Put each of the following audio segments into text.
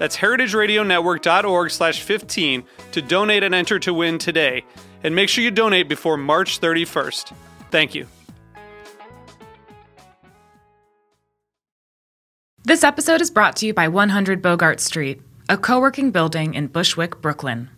That's heritageradionetwork.org slash 15 to donate and enter to win today. And make sure you donate before March 31st. Thank you. This episode is brought to you by 100 Bogart Street, a co working building in Bushwick, Brooklyn.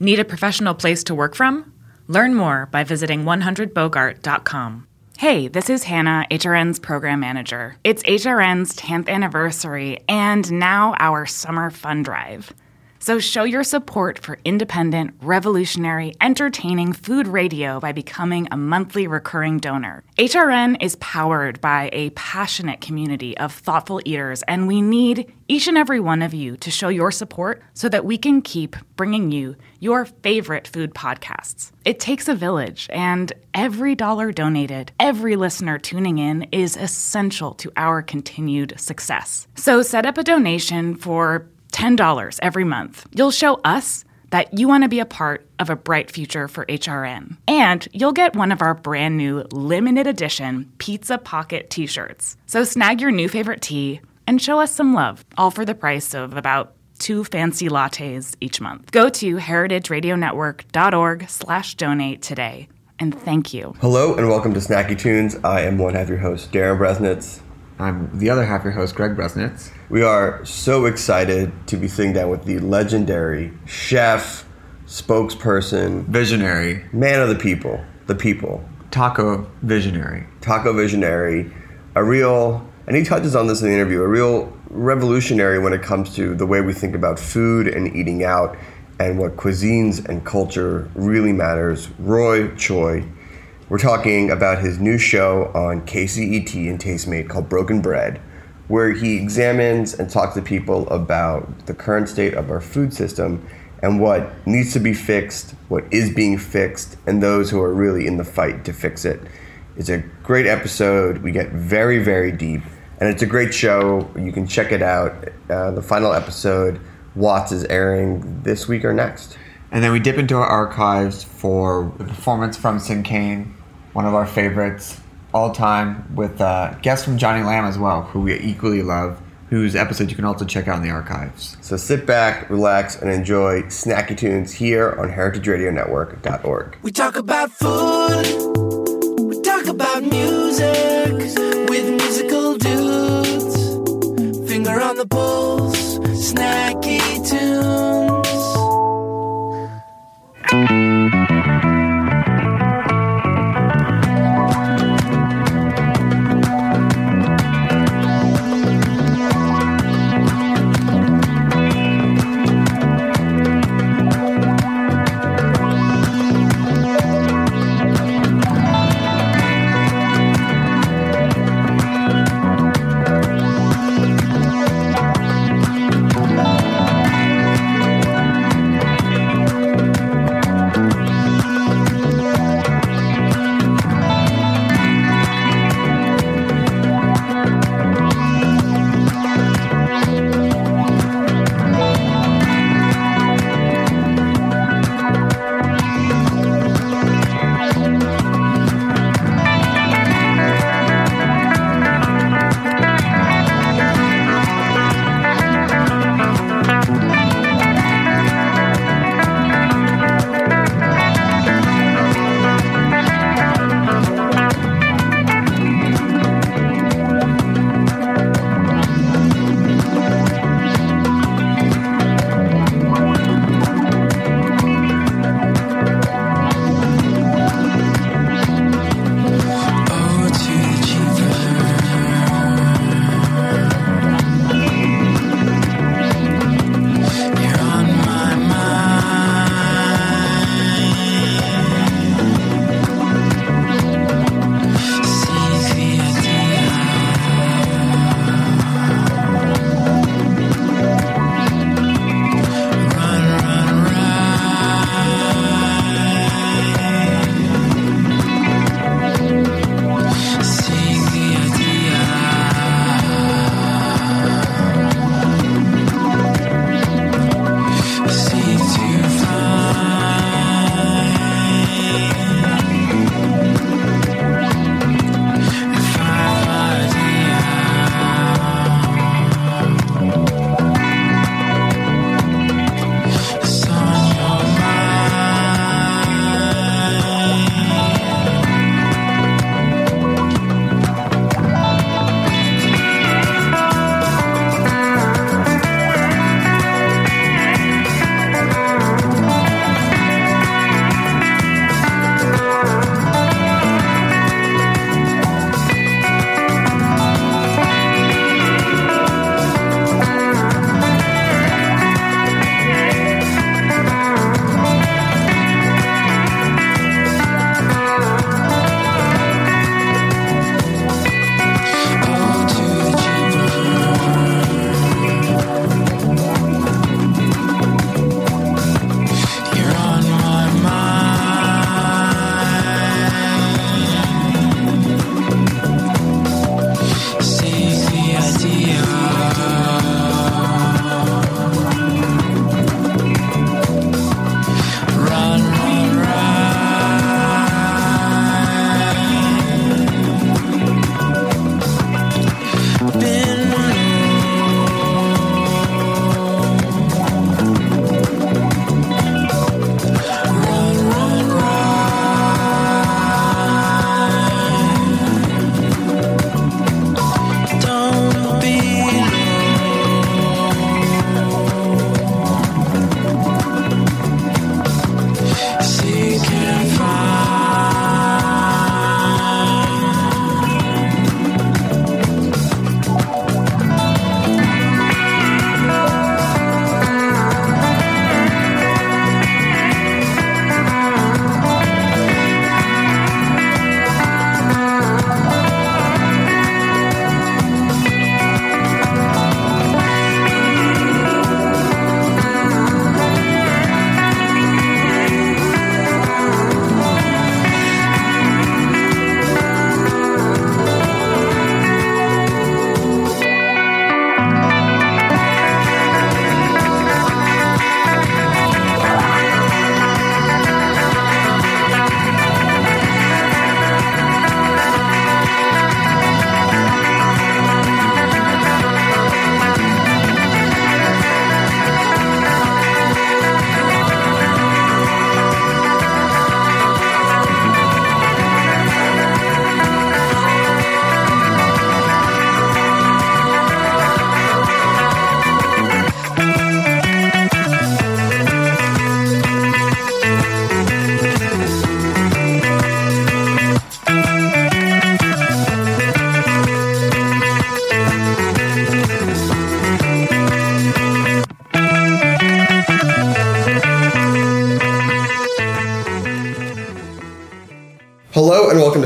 Need a professional place to work from? Learn more by visiting 100bogart.com. Hey, this is Hannah, HRN's program manager. It's HRN's 10th anniversary and now our summer fund drive. So show your support for independent, revolutionary, entertaining food radio by becoming a monthly recurring donor. HRN is powered by a passionate community of thoughtful eaters, and we need each and every one of you to show your support so that we can keep bringing you your favorite food podcasts. It takes a village, and every dollar donated, every listener tuning in is essential to our continued success. So set up a donation for $10 every month. You'll show us that you want to be a part of a bright future for HRN. And you'll get one of our brand new limited edition Pizza Pocket t shirts. So snag your new favorite tea and show us some love, all for the price of about two fancy lattes each month. Go to heritageradionetwork.org slash donate today. And thank you. Hello and welcome to Snacky Tunes. I am one half your host, Darin Bresnitz. I'm the other half your host, Greg Bresnitz. We are so excited to be sitting down with the legendary chef, spokesperson, Visionary, man of the people, the people, taco visionary. taco visionary, a real, and he touches on this in the interview, a real revolutionary when it comes to the way we think about food and eating out and what cuisines and culture really matters. Roy Choi. We're talking about his new show on KCET and Tastemade called Broken Bread, where he examines and talks to people about the current state of our food system and what needs to be fixed, what is being fixed, and those who are really in the fight to fix it. It's a great episode. We get very, very deep, and it's a great show. You can check it out. Uh, the final episode, Watts, is airing this week or next. And then we dip into our archives for the performance from Sinkane, one of our favorites all time, with uh, guests from Johnny Lamb as well, who we equally love, whose episode you can also check out in the archives. So sit back, relax, and enjoy Snacky Tunes here on heritageradionetwork.org. We talk about food. We talk about music with musical dudes. Finger on the pulse, snacky tunes.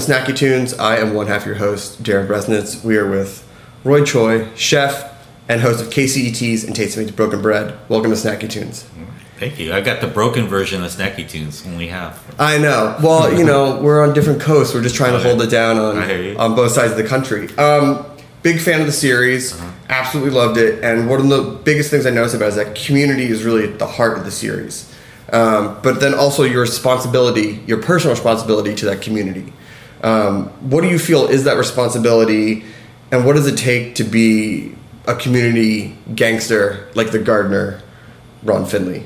Snacky Tunes. I am one half your host, Jared Bresnitz. We are with Roy Choi, chef and host of KCET's and Tastemade's Broken Bread. Welcome to Snacky Tunes. Thank you. I got the broken version of Snacky Tunes, only half. I know. Well, you know, we're on different coasts. We're just trying to hold it down on I hear you. on both sides of the country. Um, big fan of the series. Uh-huh. Absolutely loved it. And one of the biggest things I noticed about it is that community is really at the heart of the series. Um, but then also your responsibility, your personal responsibility to that community. Um, what do you feel is that responsibility, and what does it take to be a community gangster like the gardener, Ron Finley?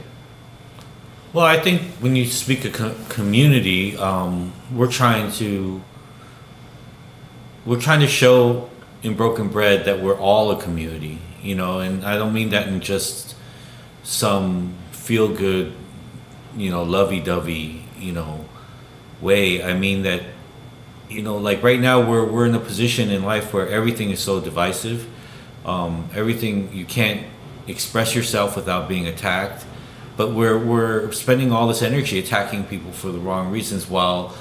Well, I think when you speak of co- community, um, we're trying to we're trying to show in Broken Bread that we're all a community, you know, and I don't mean that in just some feel good, you know, lovey dovey, you know, way. I mean that, you know, like right now we're we're in a position in life where everything is so divisive. Um, everything you can't express yourself without being attacked. But we're we're spending all this energy attacking people for the wrong reasons while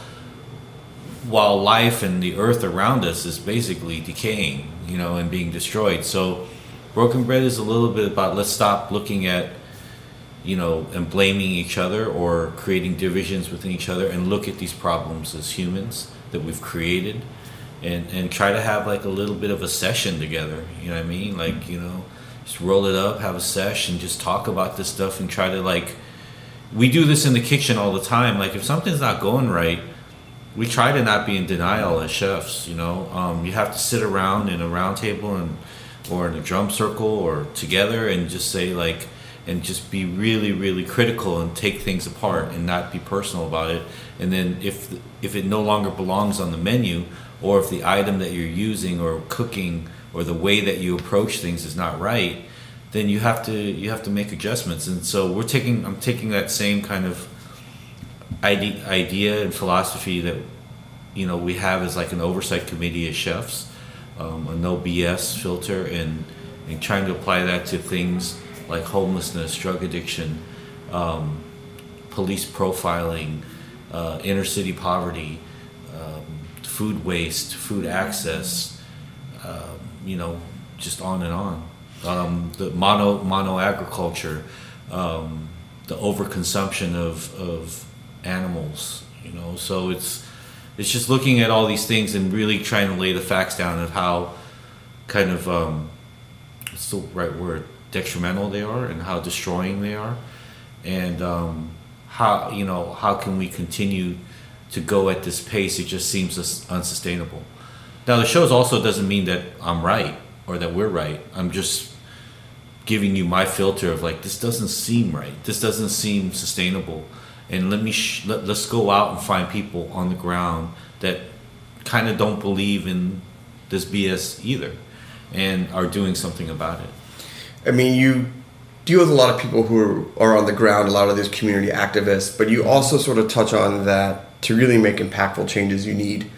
while life and the earth around us is basically decaying, you know, and being destroyed. So broken bread is a little bit about let's stop looking at you know and blaming each other or creating divisions within each other and look at these problems as humans that we've created and and try to have like a little bit of a session together you know what i mean? Like you know just roll it up have a and just talk about this stuff and try to like we do this in the kitchen all the time like if something's not going right we try to not be in denial as chefs you know? Um, you have to sit around in a round table and or in a drum circle or together and just say like and just be really really critical and take things apart and not be personal about it. And then if if it no longer belongs on the menu or if the item that you're using or cooking or the way that you approach things is not right then you have to you have to make adjustments. And so we're taking i'm taking that same kind of idea, and philosophy that you know we have as like an oversight committee as chefs, um, a no BS filter, and and trying to apply that to things like homelessness, drug addiction, um, police profiling, uh, inner city poverty, um, food waste, food access, um, you know, just on and on. Um, the mono mono agriculture, um, the overconsumption of, of animals, you know. So it's it's just looking at all these things and really trying to lay the facts down of how kind of um, what's the right word detrimental they are and how destroying they are, and um, how you know how can we continue to go at this pace? It just seems us- unsustainable. Now the shows also doesn't mean that I'm right or that we're right. I'm just giving you my filter of like this doesn't seem right. This doesn't seem sustainable. And let me sh- let, let's go out and find people on the ground that kind of don't believe in this BS either and are doing something about it. I mean, you deal with a lot of people who are on the ground, a lot of these community activists, but you also sort of touch on that to really make impactful changes, you need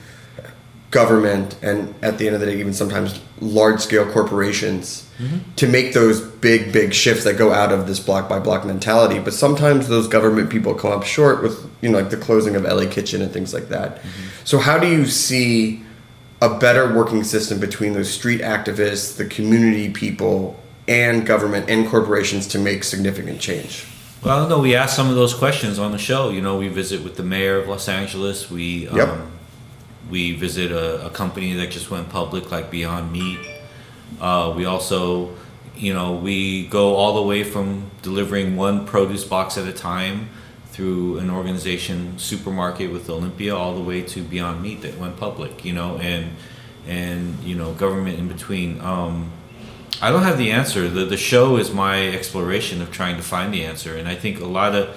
government and at the end of the day, even sometimes large scale corporations mm-hmm. to make those big, big shifts that go out of this block by block mentality. But sometimes those government people come up short with, you know, like the closing of LA Kitchen and things like that. Mm-hmm. So, how do you see a better working system between those street activists, the community people, and government and corporations to make significant change? Well, I don't know. We asked some of those questions on the show. You know, we visit with the mayor of Los Angeles. We Yep. um, we visit a, a company that just went public, like Beyond Meat. Uh, we also, you know, we go all the way from delivering one produce box at a time through an organization supermarket with Olympia, all the way to Beyond Meat that went public. You know, and and you know, government in between. Um, I don't have the answer. The the show is my exploration of trying to find the answer, and I think a lot of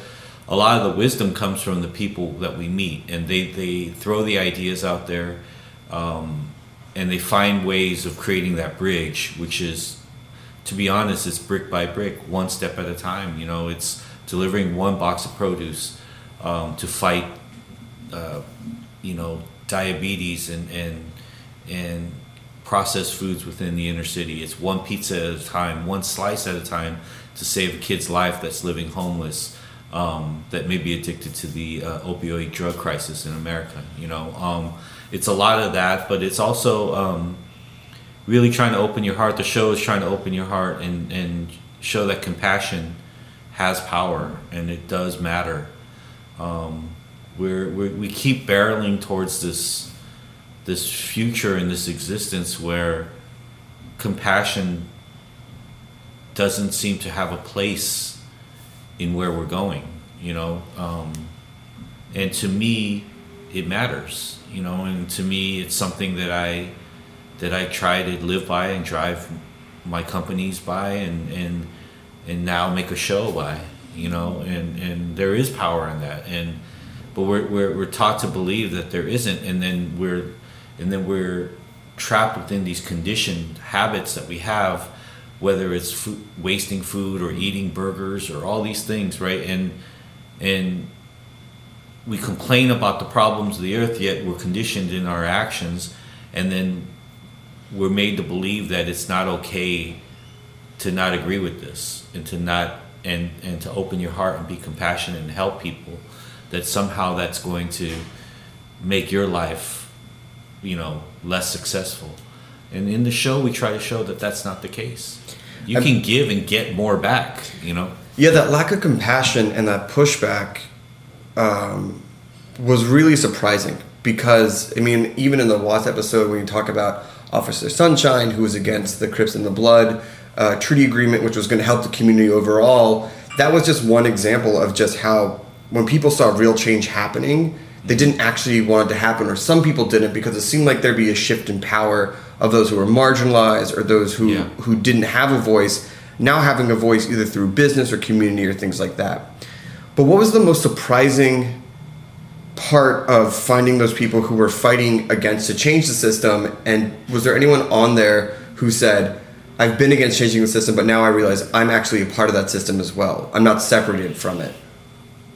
a lot of the wisdom comes from the people that we meet, and they they throw the ideas out there, um, and they find ways of creating that bridge, which is, to be honest, it's brick by brick, one step at a time. You know, it's delivering one box of produce um, to fight, uh, you know, diabetes and and and processed foods within the inner city. It's one pizza at a time, one slice at a time to save a kid's life that's living homeless. um, that may be addicted to the uh, opioid drug crisis in America. You know, um, it's a lot of that, but it's also um, really trying to open your heart. The show is trying to open your heart and, and show that compassion has power and it does matter. Um, we're, we're, we keep barreling towards this this future and this existence where compassion doesn't seem to have a place in where we're going you know? Um, and to me it matters you know? And to me it's something that i that i try to live by and drive my companies by and and and now make a show by you know? And and there is power in that. And but we're, we're, we're taught to believe that there isn't and then we're and then we're trapped within these conditioned habits that we have whether it's food, wasting food or eating burgers or all these things right? And and we complain about the problems of the earth yet we're conditioned in our actions. And then we're made to believe that it's not okay to not agree with this and to not and and to open your heart and be compassionate and help people that somehow that's going to make your life you know less successful. And in the show we try to show that that's not the case. You I'm- can give and get more back you know? Yeah, that lack of compassion and that pushback um, was really surprising because, I mean, even in the Watts episode, when you talk about Officer Sunshine, who was against the Crips and the Blood uh, treaty agreement, which was going to help the community overall, that was just one example of just how when people saw real change happening, they didn't actually want it to happen, or some people didn't because it seemed like there'd be a shift in power of those who were marginalized or those who, Yeah. who didn't have a voice now having a voice either through business or community or things like that. But what was the most surprising part of finding those people who were fighting against to change the system? And was there anyone on there who said, I've been against changing the system, but now I realize I'm actually a part of that system as well? I'm not separated from it.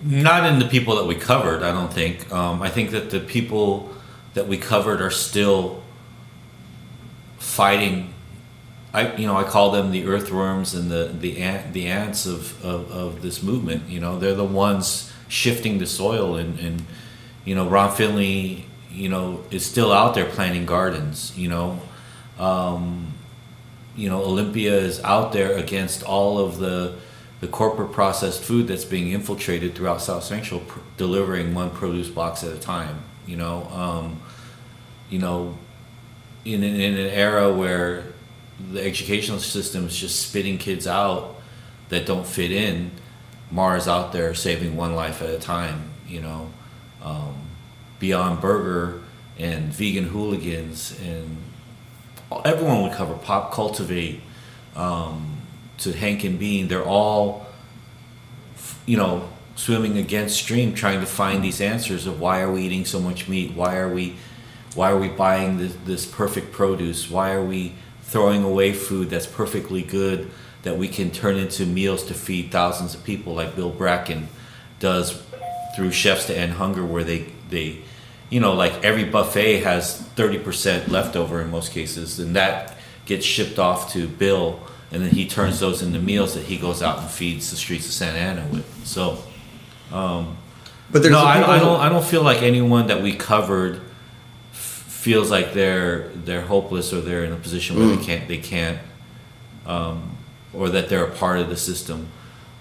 Not in the people that we covered, I don't think. Um, I think that the people that we covered are still fighting. I, you know, I call them the earthworms and the the ant, the ants of, of, of this movement. You know, they're the ones shifting the soil, and, and you know, Ron Finley, you know, is still out there planting gardens. You know, um, you know, Olympia is out there against all of the the corporate processed food that's being infiltrated throughout South Central, pr- delivering one produce box at a time. You know, um, you know, in an, in an era where the educational system is just spitting kids out that don't fit in, Mars out there saving one life at a time. You know, um, Beyond Burger and vegan hooligans and everyone would cover pop cultivate um, to hank and bean they're all you know swimming against stream trying to find these answers of why are we eating so much meat? Why are we why are we buying this, this perfect produce? Why are we throwing away food that's perfectly good that we can turn into meals to feed thousands of people like bill bracken does through chefs to end hunger where they they you know like every buffet has 30% leftover in most cases and that gets shipped off to bill and then he turns those into meals that he goes out and feeds the streets of santa ana with so But there's no, I, I don't. I don't feel like anyone that we covered f- feels like they're they're hopeless or they're in a position where they can't they can't, um, or that they're a part of the system.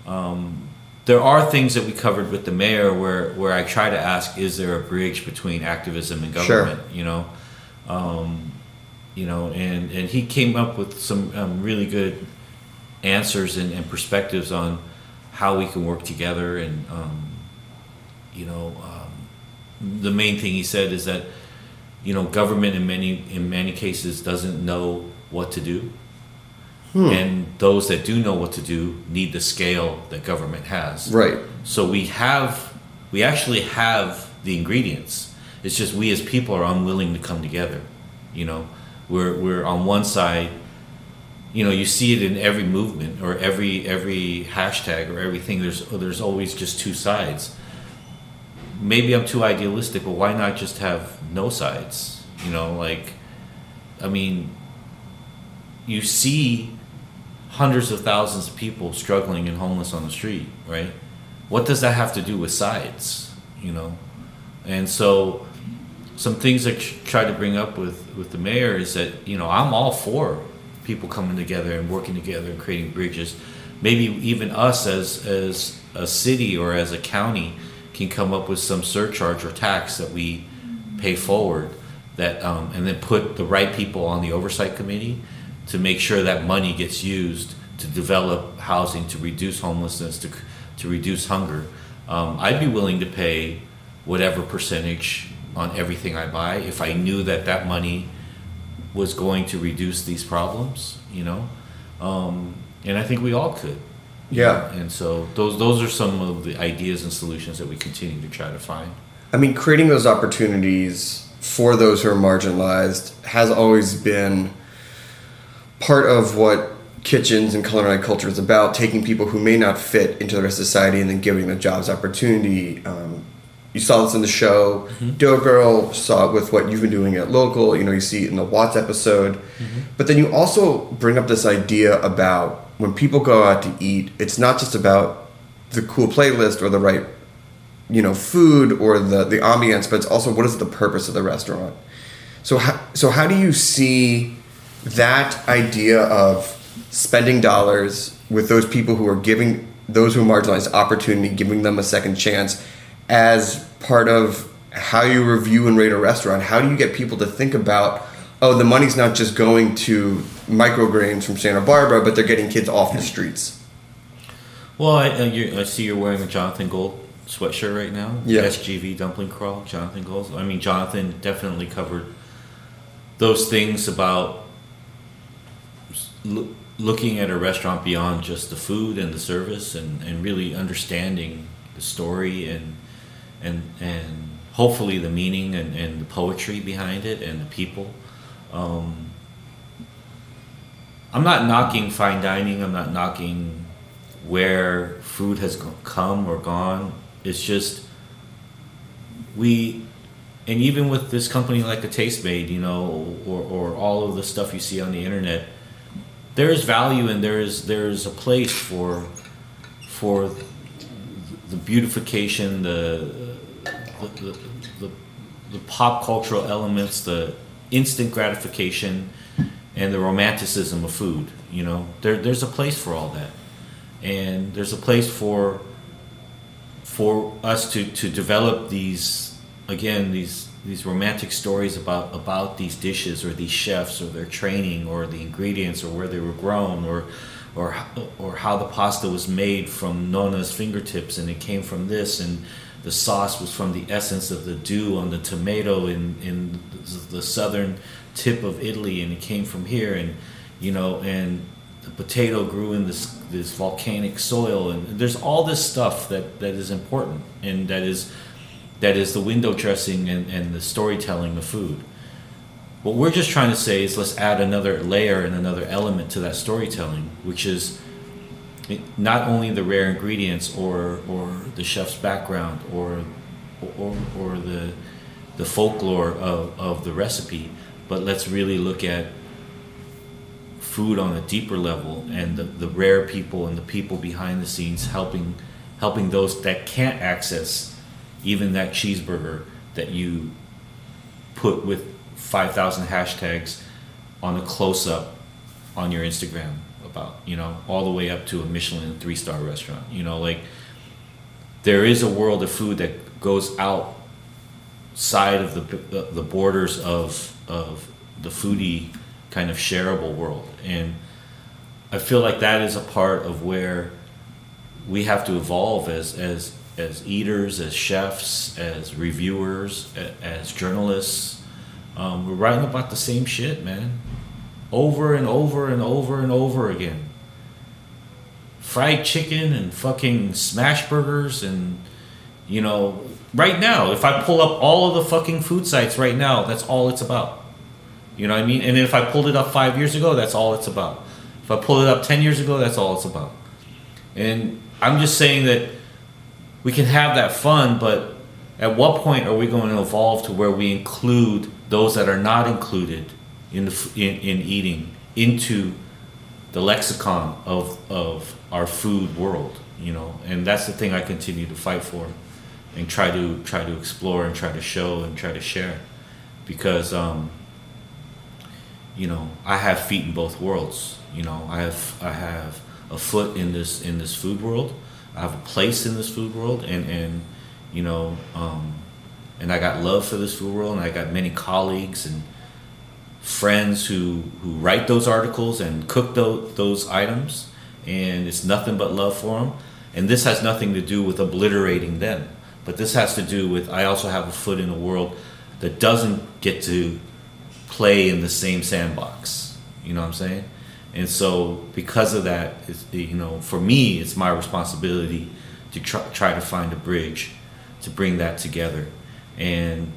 Um, there are things that we covered with the mayor where where I try to ask: Is there a bridge between activism and Sure. government? You know, um, you know, and and he came up with some um, really good answers and, and perspectives on how we can work together and. Um, you know, um, the main thing he said is that, you know, government in many in many cases doesn't know what to do, and those that do know what to do need the scale that government has. Right. So we have, we actually have the ingredients. It's just we as people are unwilling to come together. You know, we're we're on one side. You know, you see it in every movement or every every hashtag or everything. There's there's always just two sides. Maybe I'm too idealistic, but why not just have no sides? You know, like, I mean, you see hundreds of thousands of people struggling and homeless on the street, right? what does that have to do with sides? You know, and so some things I try to bring up with with the mayor is that you know I'm all for people coming together and working together and creating bridges. Maybe even us as as a city or as a county can come up with some surcharge or tax that we pay forward that um, and then put the right people on the oversight committee to make sure that money gets used to develop housing to reduce homelessness to to reduce hunger. Um, I'd be willing to pay whatever percentage on everything I buy if I knew that that money was going to reduce these problems, you know. Um, and I think we all could. Yeah. And so those those are some of the ideas and solutions that we continue to try to find. I mean, creating those opportunities for those who are marginalized has always been part of what kitchens and culinary culture is about taking people who may not fit into the rest of society and then giving them jobs opportunity um, you saw this in the show mm-hmm. dough girl saw it with what you've been doing at LocoL you know you see it in the watts episode mm-hmm. but then you also bring up this idea about when people go out to eat it's not just about the cool playlist or the right you know food or the the ambience but it's also what is the purpose of the restaurant so how, so how do you see that idea of spending dollars with those people who are giving those who are marginalized opportunity, giving them a second chance as part of how you review and rate a restaurant. How do you get people to think about, oh, the money's not just going to microgreens from Santa Barbara, but they're getting kids off the streets? Well, I, uh, I see you're wearing a Jonathan Gold sweatshirt right now. Yeah. SGV Dumpling Crawl, Jonathan Gold. I mean, Jonathan definitely covered those things about looking at a restaurant beyond just the food and the service and, and really understanding the story and and and hopefully the meaning and, and the poetry behind it and the people. Um, i'm not knocking fine dining. I'm not knocking where food has come or gone. It's just we and even with this company like a Tastemade you know or, or all of the stuff you see on the internet there is value and there is there is a place for for the beautification, the the, the, the, pop cultural elements, the instant gratification, and the romanticism of food. You know, there there's a place for all that, and there's a place for for us to to develop these again these these romantic stories about about these dishes or these chefs or their training or the ingredients or where they were grown or or or how the pasta was made from Nona's fingertips and it came from this and the sauce was from the essence of the dew on the tomato in in the southern tip of Italy and it came from here and you know and the potato grew in this this volcanic soil and there's all this stuff that that is important and that is that is the window dressing and, and the storytelling of food. What we're just trying to say is let's add another layer and another element to that storytelling, which is not only the rare ingredients or, or the chef's background or, or, or the, the folklore of, of the recipe, but let's really look at food on a deeper level and the, the rare people and the people behind the scenes helping helping those that can't access even that cheeseburger that you put with 5,000 hashtags on a close up on your Instagram about, you know, all the way up to a Michelin three star restaurant. You know, like there is a world of food that goes outside of the, the borders of, of the foodie kind of shareable world. And I feel like that is a part of where we have to evolve as, as as eaters, as chefs, as reviewers, as journalists. Um, we're writing about the same shit, man. Over and over and over and over again. Fried chicken and fucking smash burgers and, you know, right now, if I pull up all of the fucking food sites right now, that's all it's about. You know what I mean? And if I pulled it up five years ago, that's all it's about. If I pulled it up 10 years ago, that's all it's about. And I'm just saying that we can have that fun, but at what point are we going to evolve to where we include those that are not included in the in, in eating into the lexicon of of our food world? you know, and that's the thing I continue to fight for, and try to try to explore and try to show and try to share, because um, you know I have feet in both worlds. You know, I have I have a foot in this in this food world. I have a place in this food world, and and you know, um, and I got love for this food world, and I got many colleagues and friends who who write those articles and cook those those items, and it's nothing but love for them. And this has nothing to do with obliterating them, but this has to do with I also have a foot in a world that doesn't get to play in the same sandbox. You know what I'm saying? And so, because of that, you know, for me, it's my responsibility to try, try to find a bridge to bring that together. And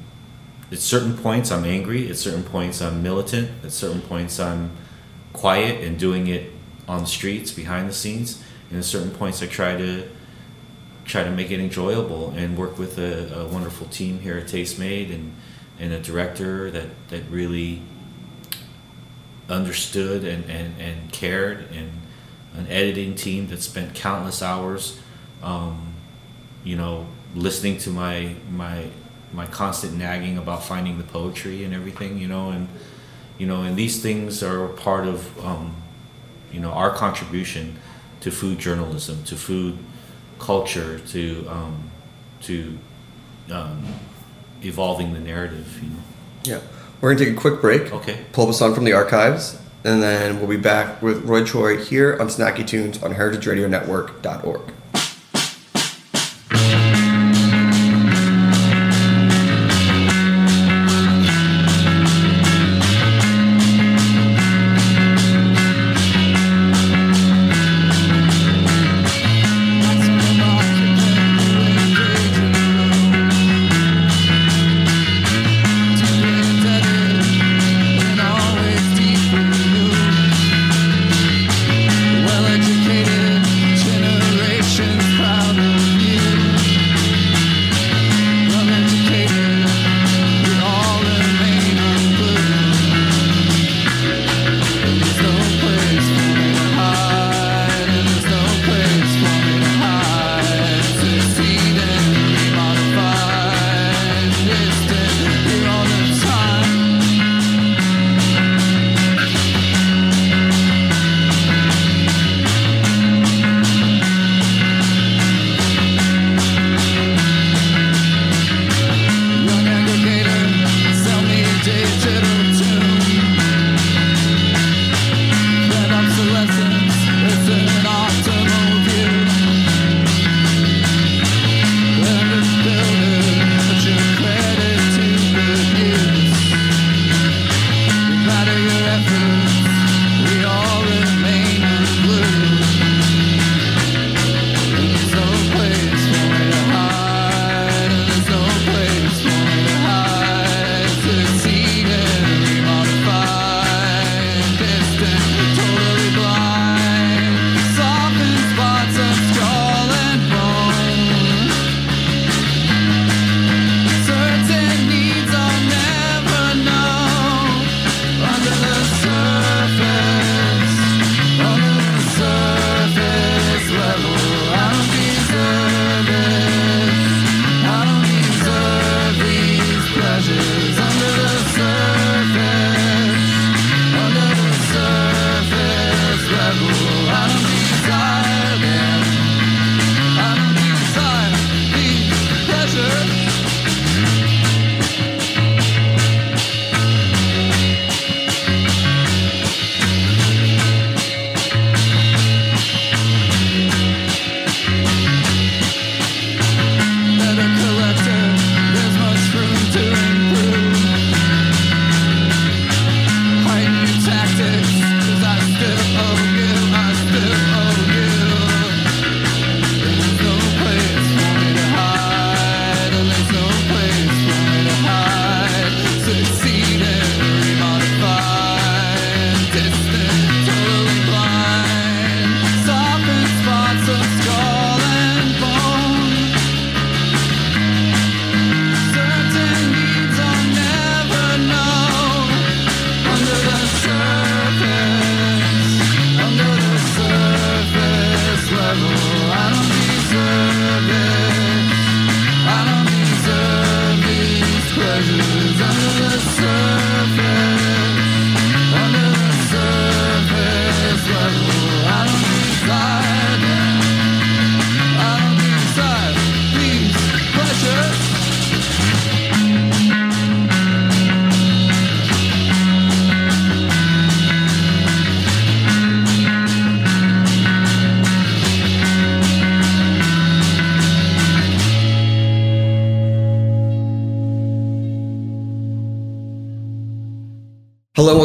at certain points, I'm angry. At certain points, I'm militant. At certain points, I'm quiet and doing it on the streets, behind the scenes. And at certain points, I try to try to make it enjoyable and work with a, a wonderful team here at Tastemade and and a director that that really understood and, and, and cared and an editing team that spent countless hours um, you know listening to my my my constant nagging about finding the poetry and everything you know and you know and these things are part of um, you know our contribution to food journalism to food culture to um, to um, evolving the narrative you know Yeah. We're going to take a quick break. Okay. Pull up a song from the archives, and then we'll be back with Roy Choi here on Snacky Tunes on heritageradionetwork.org.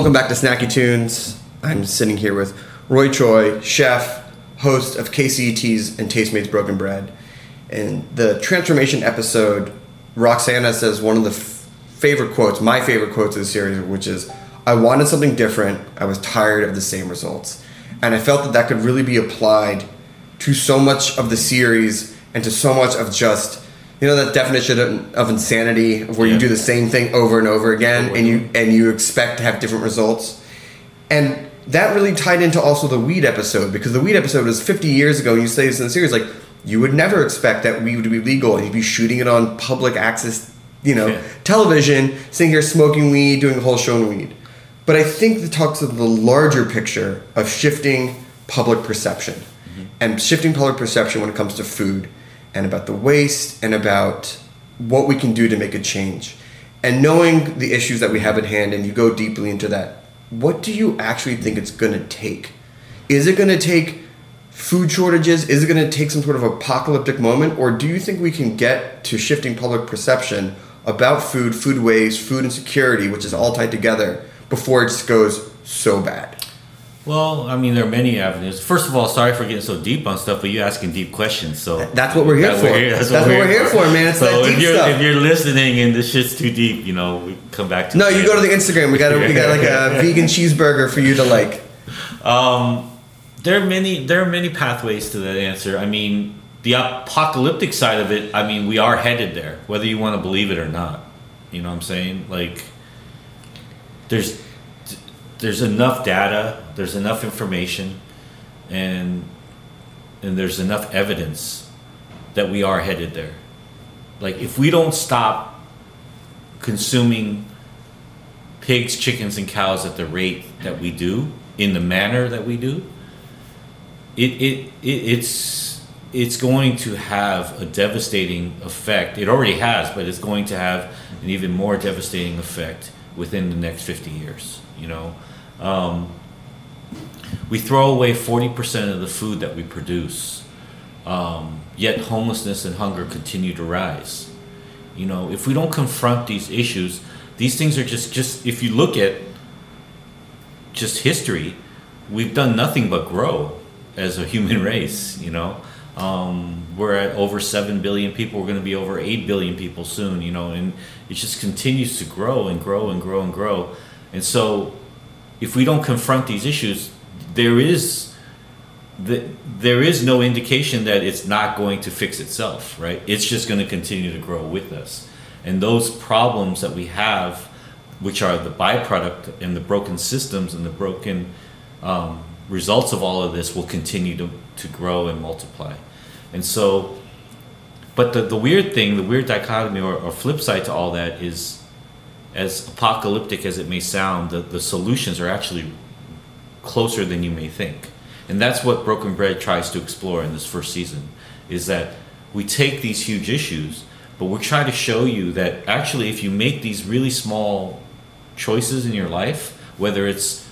welcome back to Snacky Tunes. I'm sitting here with Roy Choi, chef, host of KCET's and Tastemade's Broken Bread. And the transformation episode, Roxana says one of the f- favorite quotes, my favorite quotes of the series, which is, I wanted something different. I was tired of the same results. And I felt that that could really be applied to so much of the series and to so much of just you know that definition of, insanity of where Yeah. you do the same thing over and over again and you and you expect to have different results. And that really tied into also the weed episode because the weed episode was 50 years ago and you say this in the series like you would never expect that weed would be legal. And you'd be shooting it on public access you know Yeah. television sitting here smoking weed doing a whole show on weed. But i think it talks of the larger picture of shifting public perception. And shifting public perception when it comes to food and about the waste and about what we can do to make a change. And knowing the issues that we have at hand and you go deeply into that what do you actually think it's going to take? Is it going to take food shortages? Is it going to take some sort of apocalyptic moment? Or do you think we can get to shifting public perception about food food waste food insecurity which is all tied together before it just goes so bad Well, I mean, there are many avenues. First of all, sorry for getting so deep on stuff, but you're asking deep questions. So That's what we're here That for. that's, That's what we're here for, man. It's so that if you're stuff. if you're listening and this shit's too deep, you know, we come back to no you go to the instagram we got a, we got like a vegan cheeseburger for you to like Um, there are many there are many pathways to that answer. I mean, the apocalyptic side of it. I mean, we are headed there, whether you want to believe it or not. You know what I'm saying? Like, there's there's enough data, there's enough information, and and there's enough evidence that we are headed there. Like, if we don't stop consuming pigs, chickens, and cows at the rate that we do, in the manner that we do, it, it, it it's it's going to have a devastating effect. It already has, but it's going to have an even more devastating effect within the next 50 years. You know, um, we throw away 40% of the food that we produce, um, yet homelessness and hunger continue to rise. You know, if we don't confront these issues, these things are just just if you look at just history, we've done nothing but grow as a human race. You know, um, we're at over seven billion people. We're going to be over eight billion people soon. You know, and it just continues to grow and grow and grow and grow. And so, if we don't confront these issues, there is the, there is no indication that it's not going to fix itself, right? It's just going to continue to grow with us. And those problems that we have, which are the byproduct and the broken systems and the broken um, results of all of this, will continue to, to grow and multiply. And so, but the, the weird thing, the weird dichotomy or, or flip side to all that is, as apocalyptic as it may sound, the, the solutions are actually closer than you may think. And that's what Broken Bread tries to explore in this first season is that we take these huge issues, but we're trying to show you that actually if you make these really small choices in your life, whether it's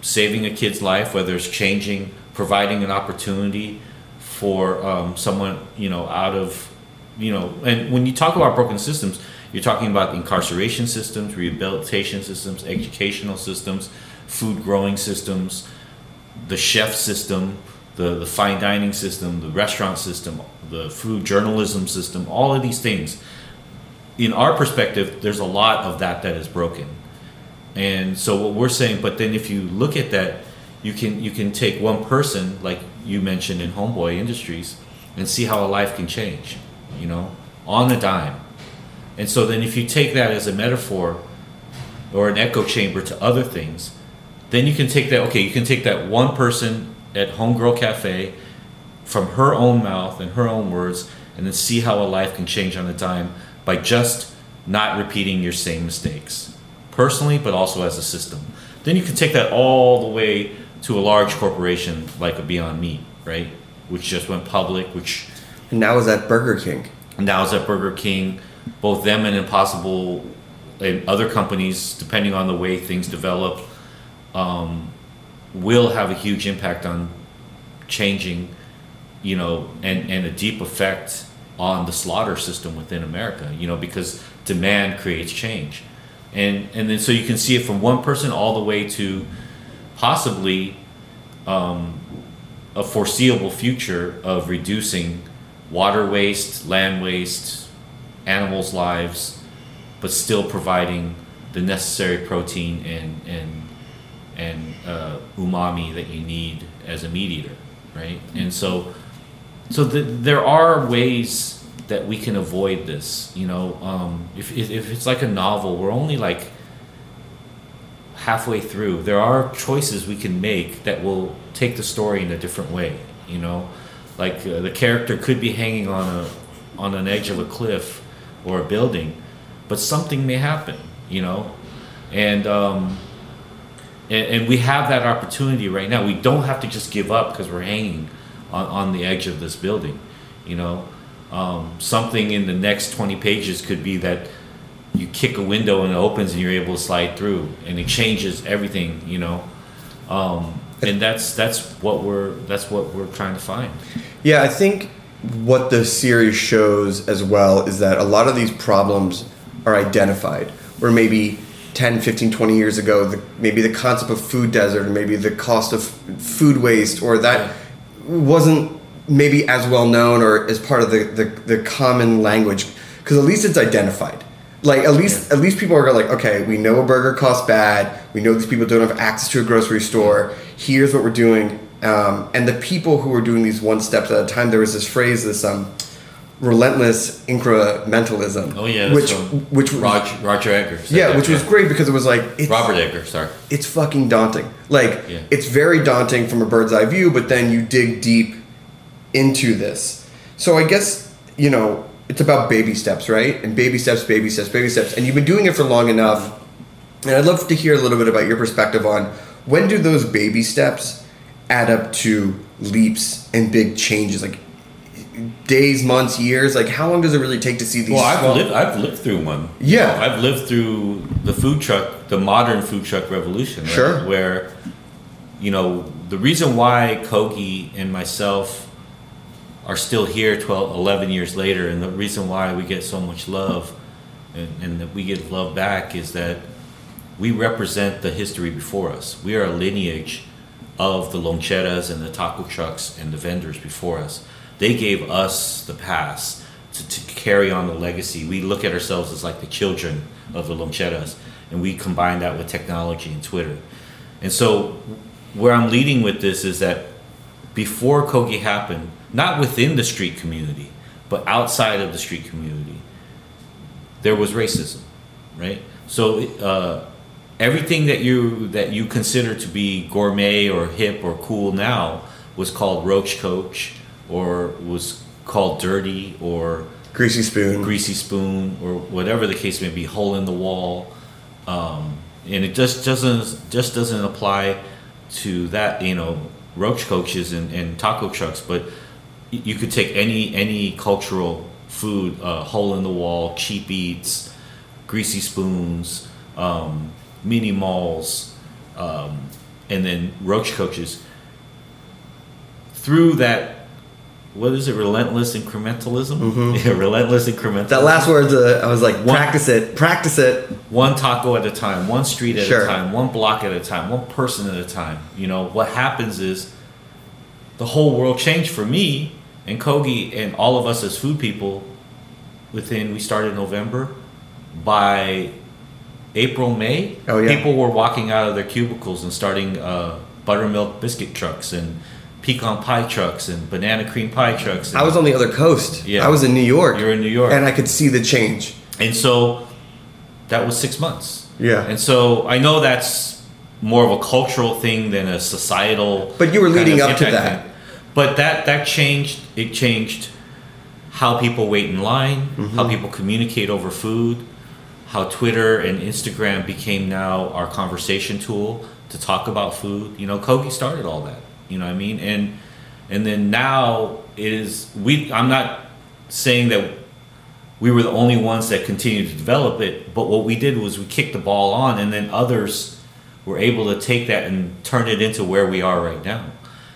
saving a kid's life, whether it's changing, providing an opportunity for um, someone, you know, out of, you know, and when you talk about broken systems, you're talking about incarceration systems, rehabilitation systems, educational systems, food growing systems, the chef system, the, the fine dining system, the restaurant system, the food journalism system, all of these things. In our perspective, there's a lot of that that is broken. And so what we're saying, but then if you look at that, you can you can take one person, like you mentioned in Homeboy Industries, and see how a life can change, you know, on a dime. And so then if you take that as a metaphor or an echo chamber to other things, then you can take that okay, you can take that one person at Homegirl Cafe from her own mouth and her own words and then see how a life can change on a dime by just not repeating your same mistakes personally but also as a system. Then you can take that all the way to a large corporation like a beyond meat right? Which just went public which and now is at burger king. Now is at burger king both them and impossible and other companies depending on the way things develop um, will have a huge impact on changing, you know, and, and a deep effect on the slaughter system within America, you know, because demand creates change. and and then so you can see it from one person all the way to possibly um, a foreseeable future of reducing water waste, land waste, animals' lives, but still providing the necessary protein and and and uh, umami that you need as a meat eater, right? And so, so the, there are ways that we can avoid this. You know, um, if if if it's like a novel, we're only like halfway through. There are choices we can make that will take the story in a different way. You know, like uh, the character could be hanging on a on an edge of a cliff or a building, but something may happen. You know, and um, and, and we have that opportunity right now. We don't have to just give up because we're hanging on, on the edge of this building. You know, um, something in the next 20 pages could be that you kick a window and it opens and you're able to slide through and it changes everything you know um, and that's that's what we're that's what we're trying to find Yeah, I think what the series shows as well is that a lot of these problems are identified. Where maybe 10, 15, 20 years ago, the, maybe the concept of food desert, maybe the cost of food waste, or that wasn't maybe as well known or as part of the, the, the common language. Because at least it's identified. Like at least at least people are like, okay, we know a burger costs bad. We know these people don't have access to a grocery store. Here's what we're doing. Um, and the people who were doing these one steps at a time, there was this phrase, this um, relentless incrementalism. oh yeah which from which roger, roger Egger yeah, that, which was great because it was like it's, robert Egger sorry it's fucking daunting. Like Yeah. it's very daunting from a bird's eye view, but then you dig deep into this. So I guess you know it's about baby steps, right? And baby steps, baby steps, baby steps. And you've been doing it for long enough. And I'd love to hear a little bit about your perspective on when do those baby steps add up to leaps and big changes, like days, months, years. Like how long does it really take to see these? Well, I've small- lived. I've lived through one. Yeah. I've lived through the food truck, the modern food truck revolution. right? Sure. Where, you know, the reason why Kogi and myself are still here 12, 11 years later, and the reason why we get so much love, and, and that we get love back, is that we represent the history before us. We are a lineage of the loncheras and the taco trucks and the vendors before us. They gave us the pass to, to carry on the legacy. We look at ourselves as like the children of the loncheras, and we combine that with technology and Twitter. And so, where I'm leading with this is that before Kogi happened, not within the street community, but outside of the street community, there was racism, right? So uh, everything that you that you consider to be gourmet or hip or cool now was called roach coach or was called dirty or greasy spoon. greasy spoon or whatever the case may be, hole in the wall, um, and it just doesn't just doesn't apply to that you know roach coaches and, and taco trucks, but you could take any any cultural food, uh, hole in the wall, cheap eats, greasy spoons, um, mini malls, um, and then roach coaches. Through that, what is it? Relentless incrementalism. Yeah, relentless incrementalism. That last word, uh, I was like, One- practice it, practice it. one taco at a time, one street at Sure. a time, one block at a time, one person at a time. You know, what happens is the whole world changed for me and Kogi and all of us as food people within we started November by April, May, Oh, yeah. people were walking out of their cubicles and starting uh, buttermilk biscuit trucks and pecan pie trucks and banana cream pie trucks. And, I was on the other coast. Yeah. I was in New York. You're in New York. And I could see the change. And so that was six months. Yeah. And so I know that's more of a cultural thing than a societal. But you were leading up to that. thing. But that that changed. It changed how people wait in line, Mm-hmm. how people communicate over food, how Twitter and Instagram became now our conversation tool to talk about food. You know, Kogi started all that. You know what I mean? And and then now is we. I'm not saying that we were the only ones that continued to develop it. But what we did was we kicked the ball on, and then others were able to take that and turn it into where we are right now.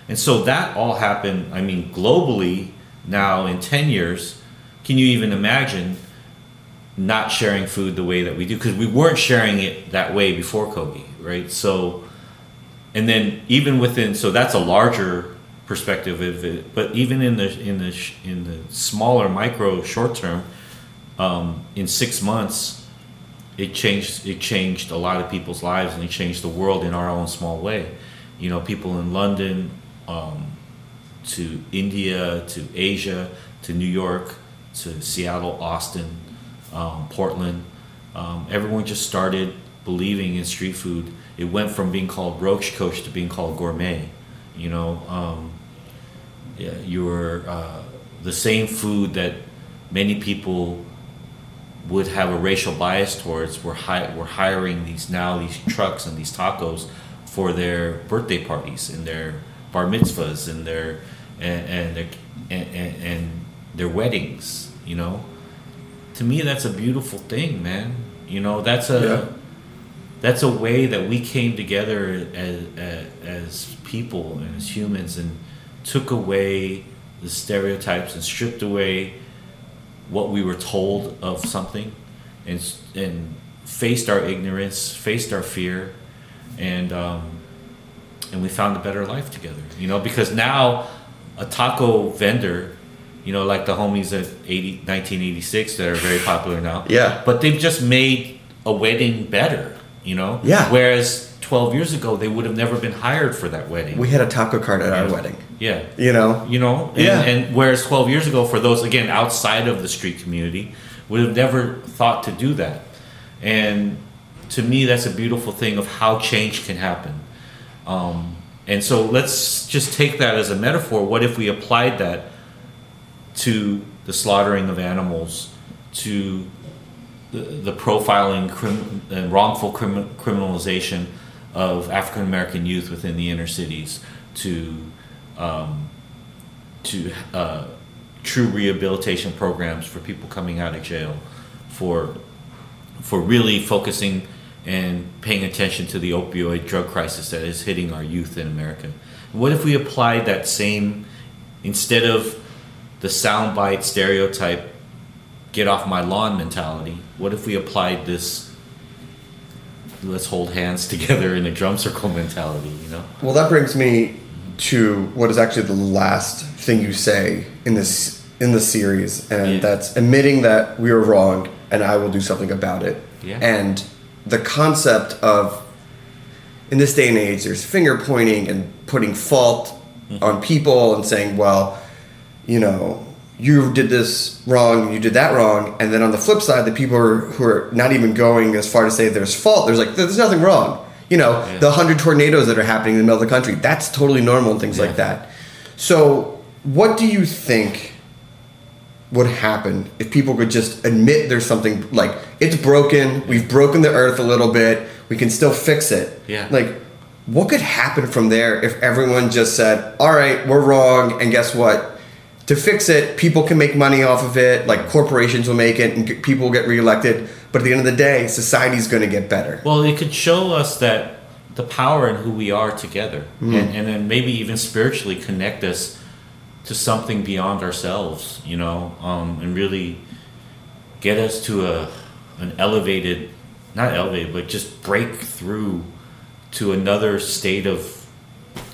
And so that all happened. I mean, globally now in ten years, can you even imagine? Not sharing food the way that we do because we weren't sharing it that way before Kogi, right? So, and then even within, so that's a larger perspective of it. But even in the in the in the smaller micro short term, um, in six months, it changed it changed a lot of people's lives and it changed the world in our own small way. You know, people in London, um, to India, to Asia, to New York, to Seattle, Austin, um, Portland. Um, everyone just started believing in street food. It went from being called roach coach to being called gourmet. You know, um, yeah, you were uh, the same food that many people would have a racial bias towards. We're, hi- we're hiring these now these trucks and these tacos for their birthday parties and their bar mitzvahs and their and and their, and, and, and their weddings. You know, to me that's a beautiful thing, man. You know, that's a Yeah. that's a way that we came together as, as, as people and as humans and took away the stereotypes and stripped away what we were told of something and and faced our ignorance, faced our fear, and um, and we found a better life together. You know, because now a taco vendor, you know, like the homies at 80, 1986 that are very popular now. Yeah. But they've just made a wedding better. You know. Yeah. Whereas 12 years ago, they would have never been hired for that wedding. We had a taco cart at our Yeah. wedding. yeah You know, you know and, Yeah. and whereas 12 years ago for those again outside of the street community would have never thought to do that and to me that's a beautiful thing of how change can happen um, and so let's just take that as a metaphor what if we applied that to the slaughtering of animals to the, the profiling crim, and wrongful crim, criminalization of African American youth within the inner cities to um, to uh, true rehabilitation programs for people coming out of jail for for really focusing and paying attention to the opioid drug crisis that is hitting our youth in America. What if we applied that same instead of the soundbite stereotype get off my lawn mentality what if we applied this let's hold hands together in a drum circle mentality you know Well, that brings me to what is actually the last thing you say in this in the series, and Yeah. that's admitting that we were wrong, and I will do something about it. Yeah. And the concept of in this day and age, there's finger pointing and putting fault Mm-hmm. on people and saying, well, you know, you did this wrong, you did that wrong, and then on the flip side, the people who are, who are not even going as far to say there's fault. There's like there's nothing wrong. You know, Yeah. the hundred tornadoes that are happening in the middle of the country, that's totally normal and things like that. So, what do you think would happen if people could just admit there's something like it's broken, we've broken the earth a little bit, we can still fix it? Yeah. Like, what could happen from there if everyone just said, all right, we're wrong, and guess what? To fix it, people can make money off of it, like corporations will make it, and people will get reelected. But at the end of the day, society's going to get better. Well, it could show us that the power in who we are together, and, and then maybe even spiritually connect us to something beyond ourselves, you know, um, and really get us to a an elevated, not elevated, but just break through to another state of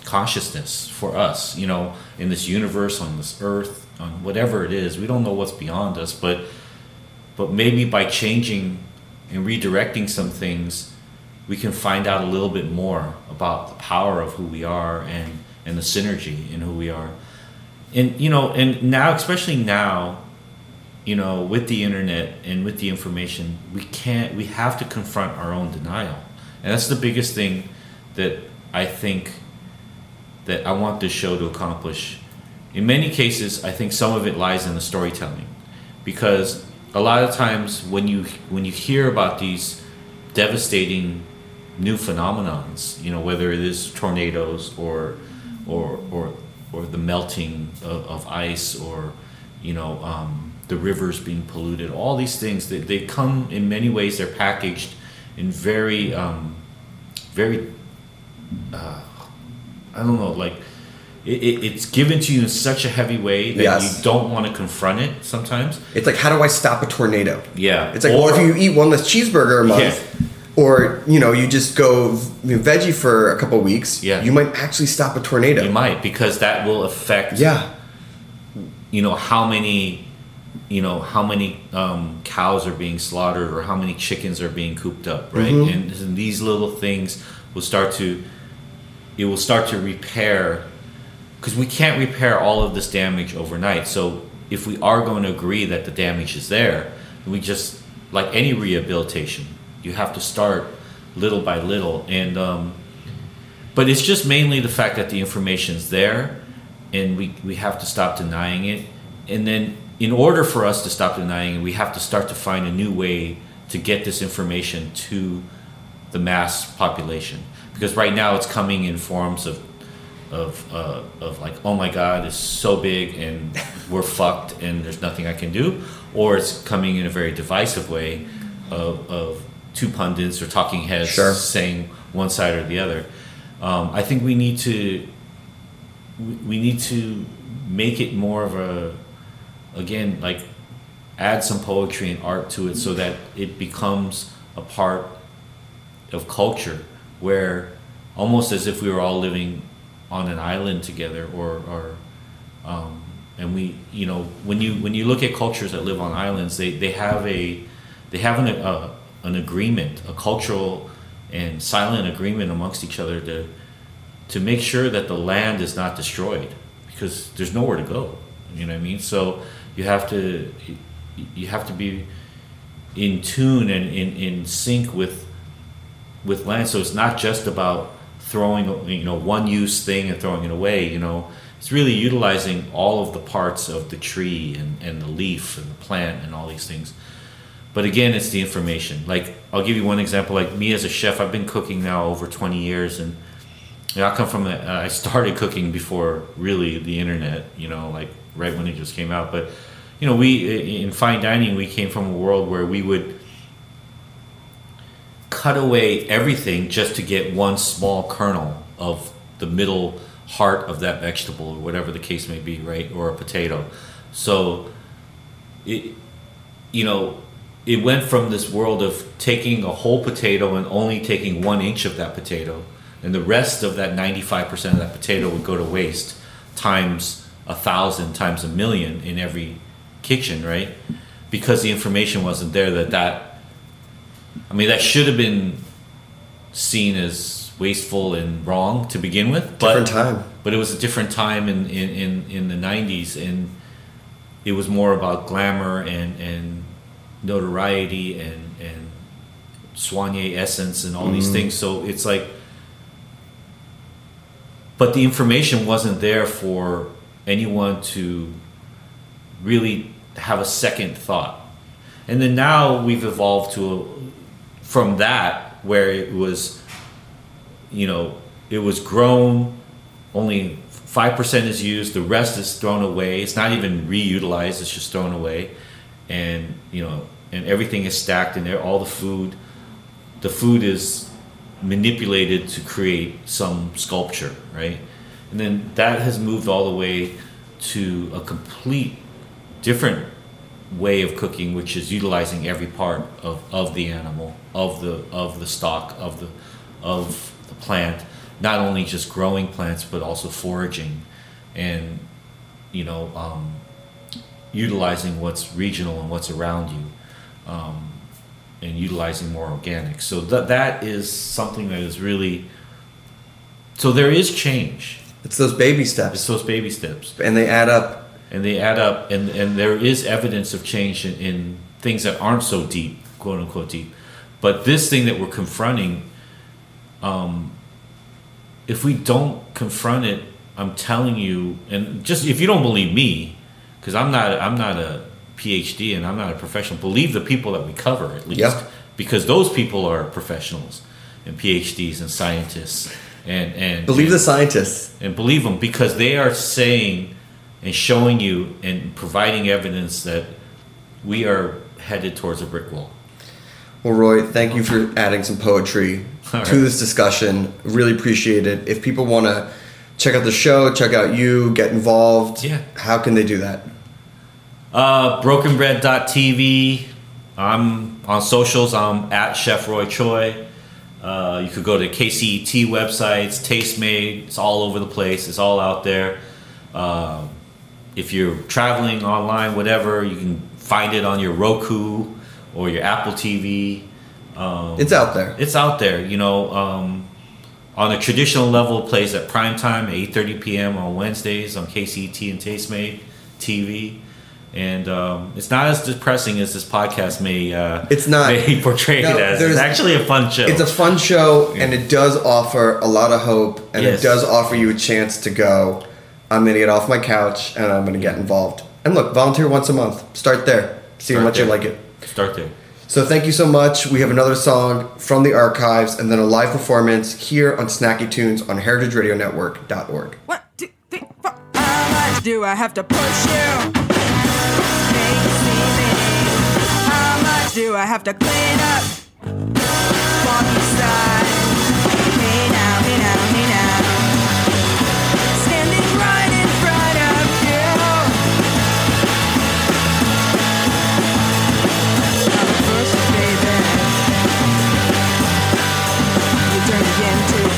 consciousness for us, you know, in this universe, on this earth, on whatever it is. We don't know what's beyond us, but but maybe by changing and redirecting some things, we can find out a little bit more about the power of who we are and and the synergy in who we are. And you know, and now, especially now, you know, with the internet and with the information, we can't. We have to confront our own denial, and that's the biggest thing that I think that I want this show to accomplish. In many cases, I think some of it lies in the storytelling, because a lot of times when you when you hear about these devastating new phenomenons, you know, whether it is tornadoes or or or or the melting of, of ice or you know um, the rivers being polluted, all these things they, they come in many ways. They're packaged in very um, very uh, I don't know like it, it, it's given to you in such a heavy way that Yes. you don't want to confront it sometimes. It's like, how do I stop a tornado? Yeah. It's like, Or- well, if you eat one less cheeseburger a month, Yeah. or you know, you just go veggie for a couple weeks, Yeah. you might actually stop a tornado. You might because that will affect Yeah, you know how many you know how many um, cows are being slaughtered or how many chickens are being cooped up right and, and these little things will start to it will start to repair because we can't repair all of this damage overnight. So if we are going to agree that the damage is there we just like any rehabilitation you have to start little by little. And um, but it's just mainly the fact that the information's there and we, we have to stop denying it. And then in order for us to stop denying it we have to start to find a new way to get this information to the mass population because right now it's coming in forms of of uh, of like oh my god it's so big and we're fucked and there's nothing I can do. Or it's coming in a very divisive way of, of two pundits or talking heads Sure. saying one side or the other. Um, I think we need to we we need to make it more of a again like add some poetry and art to it so that it becomes a part of culture where almost as if we were all living on an island together or or um, and we you know when you when you look at cultures that live on islands they they have a they have an a, an agreement a cultural and silent agreement amongst each other to to make sure that the land is not destroyed because there's nowhere to go. You know what i mean? So you have to you have to be in tune and in, in sync with with land so it's not just about throwing you know one use thing and throwing it away you know it's really utilizing all of the parts of the tree and, and the leaf and the plant and all these things but again it's the information like i'll give you one example like me as a chef i've been cooking now over 20 years and you know, I come from. A, I started cooking before really the internet. You know, like right when it just came out. But you know, we in fine dining, we came from a world where we would cut away everything just to get one small kernel of the middle heart of that vegetable or whatever the case may be, right? Or a potato. So, it, you know, it went from this world of taking a whole potato and only taking one inch of that potato, and the rest of that 95% of that potato would go to waste times a thousand, times a million in every kitchen, right? Because the information wasn't there that that, I mean, that should have been seen as wasteful and wrong to begin with. But, Different time. But it was a different time in, in, in, in the 90s, and it was more about glamour and, and notoriety and, and soigner essence and all these mm. things. So it's like, but the information wasn't there for anyone to really have a second thought. And then now we've evolved to a, from that where it was, you know, it was grown, only 5% is used, the rest is thrown away. It's not even reutilized, it's just thrown away. And, you know, and everything is stacked in there, all the food, the food is manipulated to create some sculpture, right? And then that has moved all the way to a complete different way of cooking, which is utilizing every part of, of the animal, of the of the stock, of the of the plant, not only just growing plants but also foraging, and you know um, utilizing what's regional and what's around you, um, and utilizing more organic. So that that is something that is really. So there is change. It's those baby steps. It's those baby steps and they add up. And they add up and, and there is evidence of change in, in things that aren't so deep quote unquote deep but this thing that we're confronting um, if we don't confront it i'm telling you and just if you don't believe me because i'm not i'm not a phd and i'm not a professional believe the people that we cover at least Yeah. because those people are professionals and phds and scientists and and Believe and- the scientists. and believe them because they are saying and showing you and providing evidence that we are headed towards a brick wall. Well, Roy, thank you for adding some poetry All to this discussion. Really appreciate it. If people want to check out the show, check out you, get involved, Yeah. how can they do that? Uh, brokenbread.tv. I'm on socials. I'm at Chef Roy Choi. Uh, you could go to KCET websites, Tastemade. It's all over the place. It's all out there. Um, if you're traveling online, whatever, you can find it on your Roku or your Apple TV. Um, It's out there. it's out there. You know, um, on a traditional level, it plays at prime time, 8:30 p.m. on Wednesdays on KCET and Tastemade TV. And um, it's not as depressing as this podcast may uh, It's not. may portray No, it as. It's actually a fun show. It's a fun show, and it does offer a lot of hope, and Yes. it does offer you a chance to go. I'm going to get off my couch, and I'm going to get involved. And look, volunteer once a month. Start there. See how Start much you like it. Start there. So thank you so much. We have another song from the archives, and then a live performance here on Snacky Tunes on HeritageRadioNetwork.org. One, two, three, four. How much do I have to push you? Make you see. How much do I have to clean up?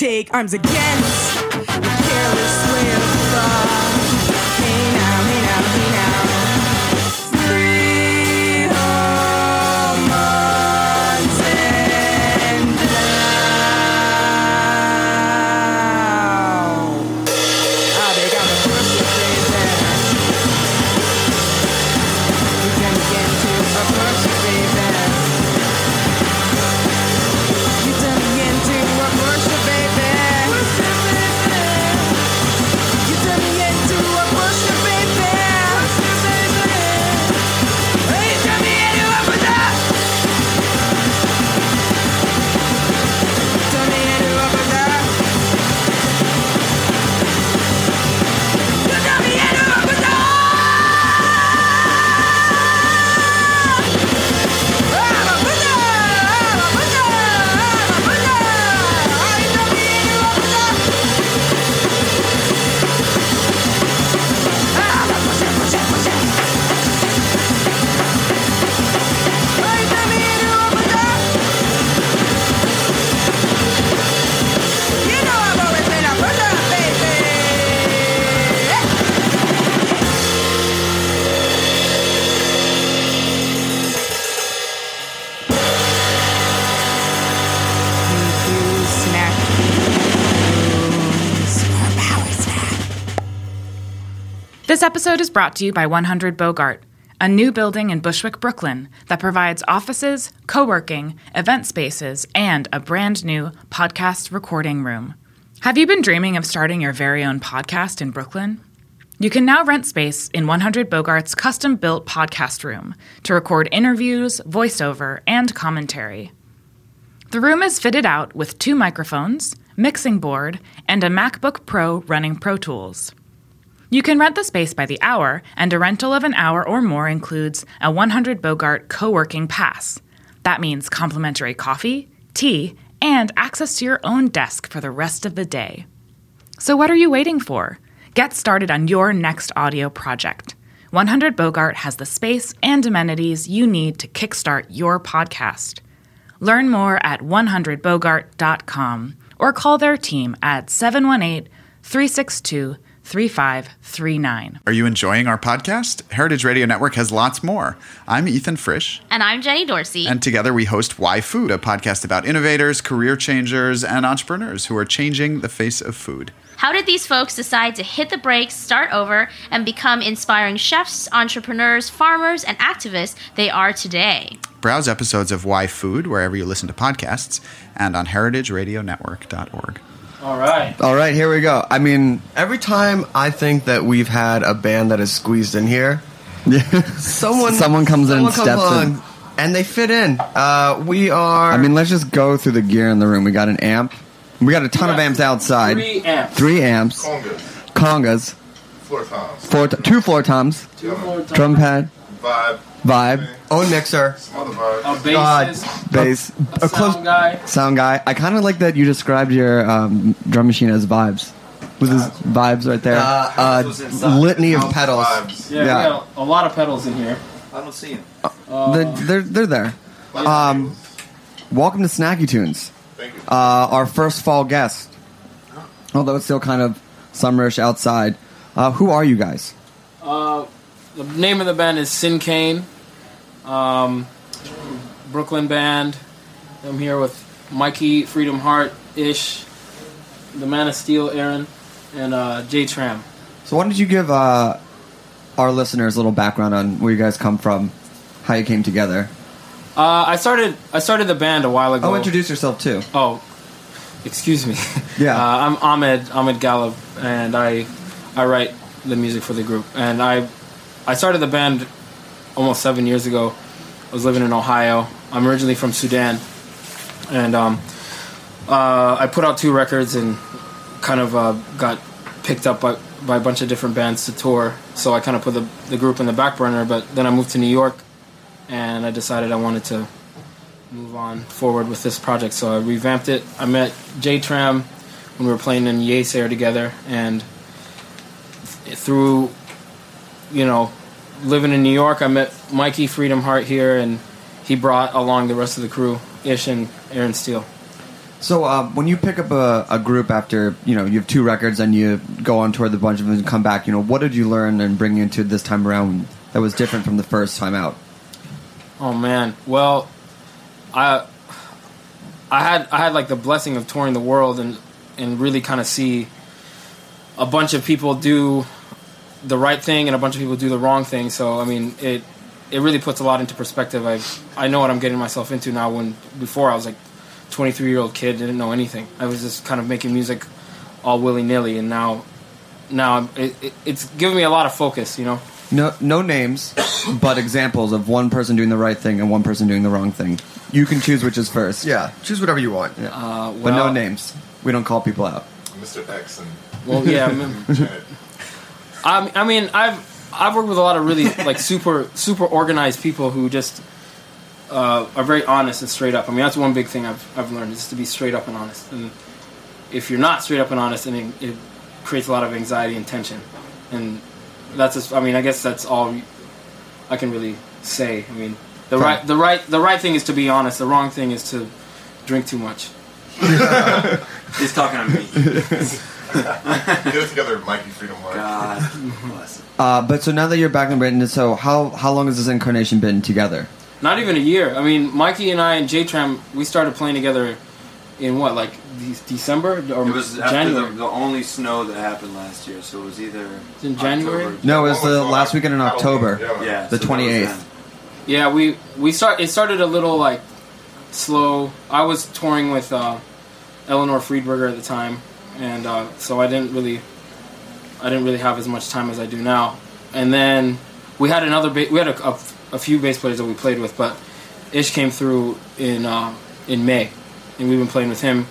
take arms against the careless way of love. Episode is brought to you by 100 Bogart, a new building in Bushwick, Brooklyn that provides offices, co working, event spaces, and a brand new podcast recording room. Have you been dreaming of starting your very own podcast in Brooklyn? You can now rent space in 100 Bogart's custom built podcast room to record interviews, voiceover, and commentary. The room is fitted out with two microphones, mixing board, and a MacBook Pro running Pro Tools. You can rent the space by the hour, and a rental of an hour or more includes a 100 Bogart co working pass. That means complimentary coffee, tea, and access to your own desk for the rest of the day. So, what are you waiting for? Get started on your next audio project. 100 Bogart has the space and amenities you need to kickstart your podcast. Learn more at 100bogart.com or call their team at 718 362 3539. Are you enjoying our podcast? Heritage Radio Network has lots more. I'm Ethan Frisch, And I'm Jenny Dorsey. and together we host Why Food, a podcast about innovators, career changers, and entrepreneurs who are changing the face of food. How did these folks decide to hit the brakes, start over, and become inspiring chefs, entrepreneurs, farmers, and activists they are today? Browse episodes of Why Food wherever you listen to podcasts and on heritageradionetwork.org. All right. All right, here we go. I mean, every time I think that we've had a band that is squeezed in here, someone Someone comes in and comes steps in. and they fit in. Uh, we are. I mean, let's just go through the gear in the room. We got an amp. We got a ton of amps outside. Three amps. Three amps. Congas, Congas. floor toms, Four, two floor toms. Two more times. Drum pad. Vibe, Vibe. own mixer. some other vibes. A God. bassist. Bass. A, A close sound guy. sound guy. I kind of like that you described your um, drum machine as vibes. With his vibes right there. Uh, uh, litany of pedals. Vibes. Yeah, Yeah. we got a, a lot of pedals in here. I don't see him. they're, they're, they're there. Um, welcome to Snacky Tunes. Thank you. Uh, our first fall guest. Although it's still kind of summerish outside. Uh, who are you guys? Uh, the name of the band is Sinkane. Um, Brooklyn band. I'm here with Mikey, Freedom Hart, Ish, the Man of Steel, Aaron, and uh, J Tram. So why don't you give uh, our listeners a little background on where you guys come from, how you came together? Uh, I started I started the band a while ago. Oh, introduce yourself too. Oh, excuse me. Yeah. Uh, I'm Ahmed Ahmed Gallab, and I I write the music for the group. And I I started the band almost seven years ago. I was living in Ohio. I'm originally from Sudan, and um, uh, I put out two records and kind of uh, got picked up by by a bunch of different bands to tour. So I kind of put the the group in the back burner. But then I moved to New York, and I decided I wanted to move on forward with this project. So I revamped it. I met J Tram when we were playing in Yeasayer together, and th- through, you know, living in New York, I met Mikey Freedom Hart here, and he brought along the rest of the crew, Ish and Aaron Steele. So uh, when you pick up a, a group after you know you have two records and you go on tour with a bunch of them and come back, you know what did you learn and bring into this time around that was different from the first time out? Oh man, well, I I had I had like the blessing of touring the world and and really kind of see a bunch of people do the right thing and a bunch of people do the wrong thing. So I mean, it it really puts a lot into perspective. I I know what I'm getting myself into now. When before I was like 23 year old kid, didn't know anything. I was just kind of making music all willy nilly, and now now I'm, it, it, it's giving me a lot of focus. You know. No, no names, but examples of one person doing the right thing and one person doing the wrong thing. You can choose which is first. Yeah, choose whatever you want. Uh, but no names. We don't call people out. Mr. X and Well, yeah. I mean, I, I mean, I've I've worked with a lot of really like super super organized people who just uh, are very honest and straight up. I mean, that's one big thing I've I've learned is to be straight up and honest. And if you're not straight up and honest, then it, it creates a lot of anxiety and tension. And that's just, I mean, I guess that's all I can really say. I mean, the Okay. right the right the right thing is to be honest. The wrong thing is to drink too much. He's talking to me. Get it together, Mikey Freedom Hart. God bless. Uh, but so now that you're back in Britain, so how how long has this incarnation been together? Not even a year. I mean, Mikey and I and J Tram, we started playing together in what, like de- December or It was after January? the, the only snow that happened last year, so it was either in January? October- No, it was the last weekend in October. Yeah, the so that was twenty eighth. Yeah, we we start. It started a little like slow. I was touring with uh, Eleanor Friedberger at the time, and uh, so I didn't really, I didn't really have as much time as I do now. And then we had another. Ba- we had a, a, a few bass players that we played with, but Ish came through in uh, in May, and we've been playing with him.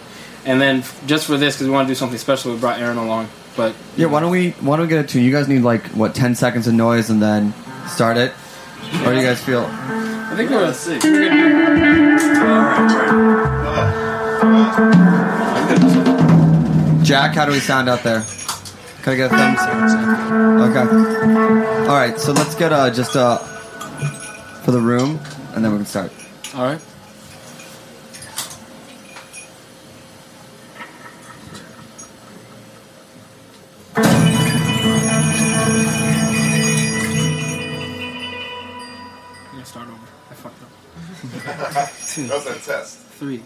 And then just for this, because we want to do something special, we brought Aaron along. But Yeah, why don't we why don't we get it to you guys need like what ten seconds of noise and then start it? How do you guys feel I think we're. Jack, how do we sound out there? Can I get a thumbs? Up? Okay. All right, so let's get uh just uh for the room, and then we can start. All right. Gonna start over. I fucked up. Two. That was a test. Three.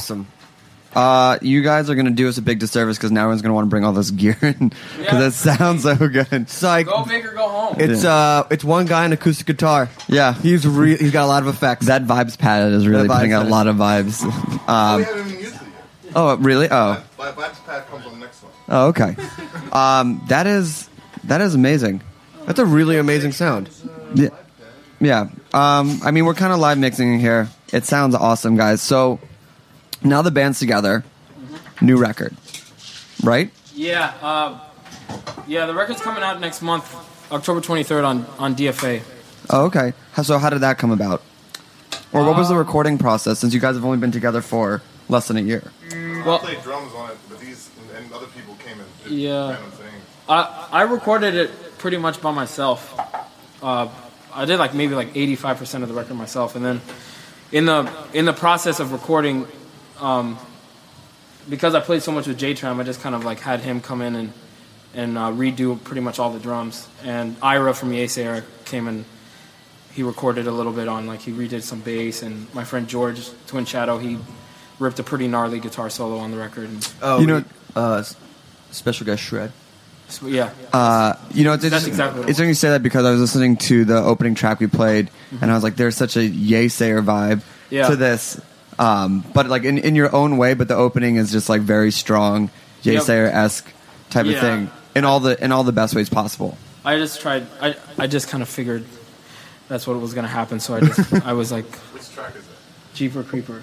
Awesome. Uh, you guys are gonna do us a big disservice because now everyone's gonna want to bring all this gear in because it sounds so good. Psych. Go big or go home. It's uh, it's one guy on acoustic guitar. Yeah, he's re- he's got a lot of effects. That vibes pad is really That putting out a pad. lot of vibes. Oh, we Um, haven't even used it yet. oh, really? Oh, But Vibes Pad comes on the next one. oh, okay. Um, that is that is amazing. That's a really amazing sound. Yeah, yeah. Um, I mean, we're kind of live mixing here. It sounds awesome, guys. So now the band's together. New record, right? Yeah, uh, yeah. The record's coming out next month, October 23rd on on DFA. Oh, okay. So how did that come about? Or what was the Um, recording process since you guys have only been together for less than a year? Well- I played drums on it, but these and, and other people came and did Yeah. random things. I I recorded it pretty much by myself. Uh, I did like maybe like 85% of the record myself, and then in the in the process of recording, um, because I played so much with J Tram, I just kind of like had him come in and and uh, redo pretty much all the drums. And Ira from Yeasayer came and he recorded a little bit on like he redid some bass, and my friend George Twin Shadow he ripped a pretty gnarly guitar solo on the record. And, Oh, You know- uh, special guest shred. yeah. Uh, you know, it's, That's it's, exactly what it's when you say that because I was listening to the opening track we played, Mm-hmm. and I was like, "There's such a Yeasayer vibe Yeah. to this," um, but like in, in your own way. But the opening is just like very strong, yay Yep. sayer esque type of thing in all the in all the best ways possible. I just tried. I I just kind of figured that's what was gonna happen. So I just I was like, Which track is that? Jeeper Creeper.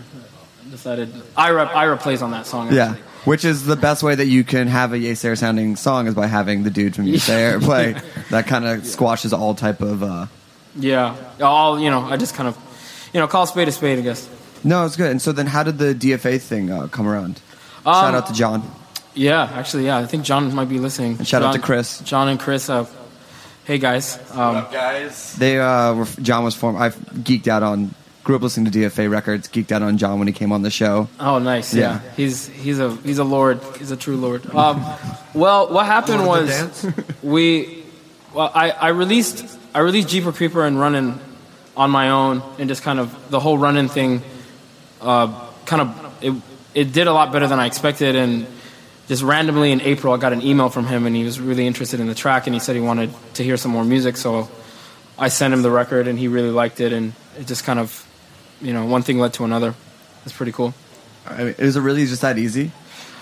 I decided Ira Ira plays on that song. Yeah, which is the best way that you can have a Yeasayer sounding song is by having the dude from Yeasayer play. That kind of squashes all type of. Uh, Yeah. All you know. I just kind of, you know, call a spade a spade. I guess. No, it's good. And so then, how did the DFA thing uh, come around? Um, Shout out to John. Yeah, actually, yeah. I think John might be listening. And shout out to Chris. John and Chris. Uh, hey guys. Um, guys? They uh, were, John was formed. I geeked out on. Grew up listening to DFA records. Geeked out on John when he came on the show. Oh, nice. Yeah. Yeah. he's he's a he's a lord. He's a true lord. Um, well, what happened Wanna was we. Well, I, I released I released Jeeper Creeper and Running on my own, and just kind of the whole running thing uh, kind of it, it did a lot better than I expected, and just randomly in April, I got an email from him, and he was really interested in the track, and he said he wanted to hear some more music, so I sent him the record, and he really liked it, and it just kind of, you know, one thing led to another. It's pretty cool. I mean, is it really just that easy?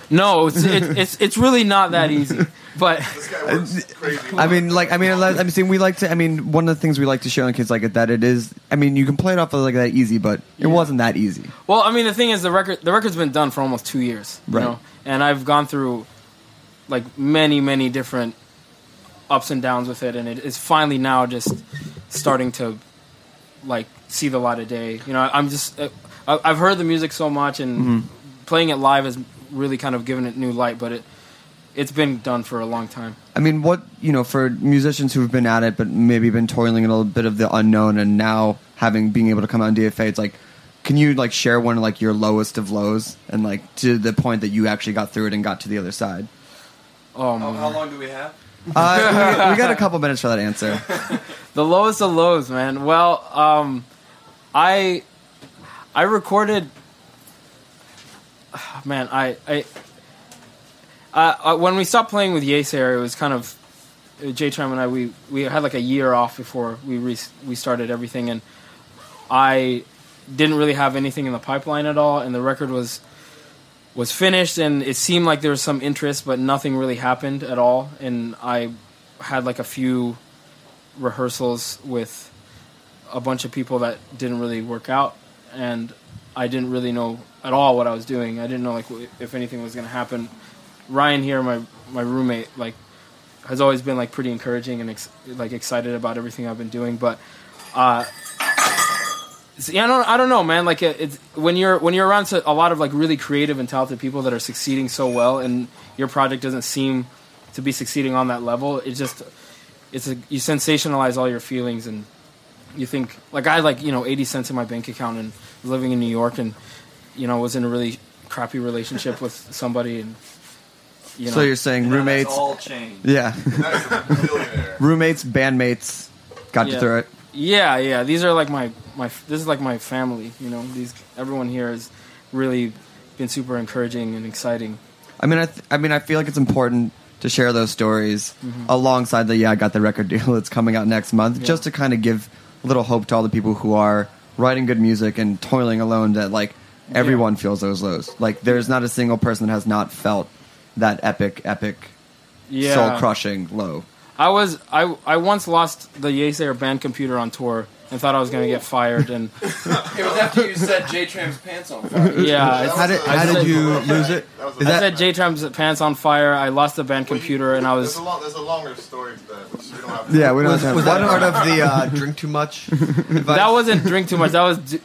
No, it's it's it's, it's really not that easy, but I mean, like, I mean, I mean, saying we like to. I mean, one of the things we like to show on kids like that it is. I mean, you can play it off of like that easy, but it wasn't that easy. Well, I mean, the thing is, the record the record's been done for almost two years, you Right. know, and I've gone through like many, many different ups and downs with it, and it is finally now just starting to like see the light of day. You know, I'm just uh, I- I've heard the music so much, and Mhm. playing it live has really kind of given it new light, but it it's been done for a long time. I mean, what you know, for musicians who've been at it, but maybe been toiling in a little bit of the unknown, and now having being able to come out on DFA, it's like, can you like share one of like your lowest of lows, and like to the point that you actually got through it and got to the other side? Oh, How, how long do we have? Uh, we, we got a couple minutes for that answer. the lowest of lows, man. Well, um, I I recorded. Man, I I uh, when we stopped playing with Yeasayer, it was kind of J Tram and I. We we had like a year off before we re- we started everything, and I didn't really have anything in the pipeline at all, and the record was was finished, and it seemed like there was some interest, but nothing really happened at all, and I had like a few rehearsals with a bunch of people that didn't really work out, and I didn't really know at all what I was doing. I didn't know like if anything was going to happen. Ryan here, my my roommate, like has always been like pretty encouraging and ex- like excited about everything I've been doing, but. Uh, yeah, I don't, I don't know, man. Like it, it's when you're when you're around a lot of like really creative and talented people that are succeeding so well, and your project doesn't seem to be succeeding on that level. It just it's a, you sensationalize all your feelings, and you think like I like you know eighty cents in my bank account and living in New York, and you know was in a really crappy relationship with somebody, and you know. so you're saying roommates? all changed. Yeah. roommates, bandmates, got you Yeah. through it. Yeah, yeah. These are like my my. This is like my family. You know, these everyone here has really been super encouraging and exciting. I mean, I, th- I mean, I feel like it's important to share those stories Mhm. alongside the yeah, I got the record deal that's coming out next month, Yeah. just to kind of give a little hope to all the people who are writing good music and toiling alone. That like everyone feels those lows. Like there's not a single person that has not felt that epic, epic, Yeah. soul crushing low. I was I I once lost the Yeasayer band computer on tour and thought I was gonna get fired and It was after you said J Tram's pants on fire. yeah. How did- how did you lose it? Is I said J Tram's pants on fire. I lost the band computer and I was There's a, long, there's a longer story to that, which we don't have. Yeah, we don't Was, have was that part of the uh, drink too much? that wasn't drink too much. That was d-